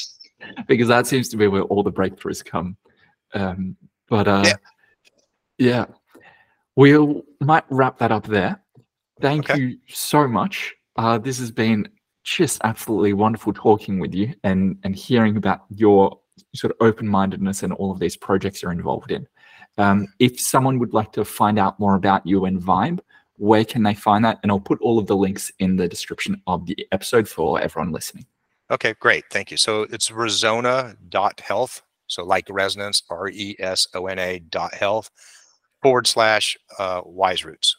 [SPEAKER 1] because that seems to be where all the breakthroughs come. Um, but uh, yeah. yeah, we'll might wrap that up there. Thank okay. you so much. Uh, this has been just absolutely wonderful talking with you and and hearing about your sort of open-mindedness and all of these projects you're involved in. Um, if someone would like to find out more about you and Vibe, where can they find that? And I'll put all of the links in the description of the episode for everyone listening.
[SPEAKER 2] Okay, great. Thank you. So it's resona.health. So like resonance, R E S O N A dot health forward slash uh, wise roots,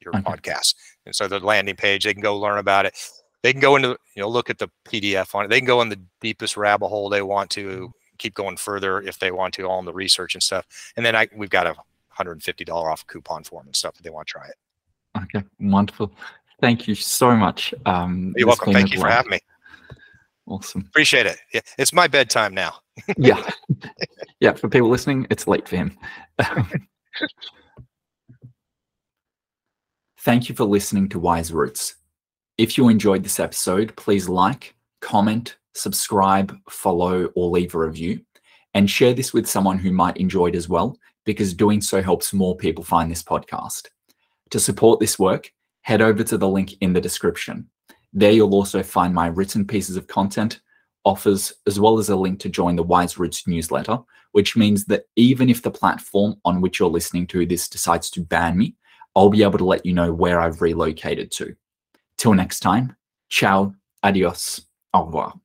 [SPEAKER 2] your okay. podcast. And so the landing page, they can go learn about it. They can go into, you know, look at the PDF on it. They can go in the deepest rabbit hole they want to, keep going further if they want to, all in the research and stuff. And then I, we've got a $150 off coupon for them and stuff if they want to try it.
[SPEAKER 1] Okay, wonderful. Thank you so much.
[SPEAKER 2] Um, You're welcome. Thank you for having me.
[SPEAKER 1] Awesome.
[SPEAKER 2] Appreciate it. Yeah, it's my bedtime now.
[SPEAKER 1] yeah. Yeah. For people listening, it's late for him. Thank you for listening to Wise Roots. If you enjoyed this episode, please like, comment, subscribe, follow, or leave a review. And share this with someone who might enjoy it as well, because doing so helps more people find this podcast. To support this work, head over to the link in the description. There you'll also find my written pieces of content, offers, as well as a link to join the Wise Roots newsletter, which means that even if the platform on which you're listening to this decides to ban me, I'll be able to let you know where I've relocated to. Till next time, ciao, adios, au revoir.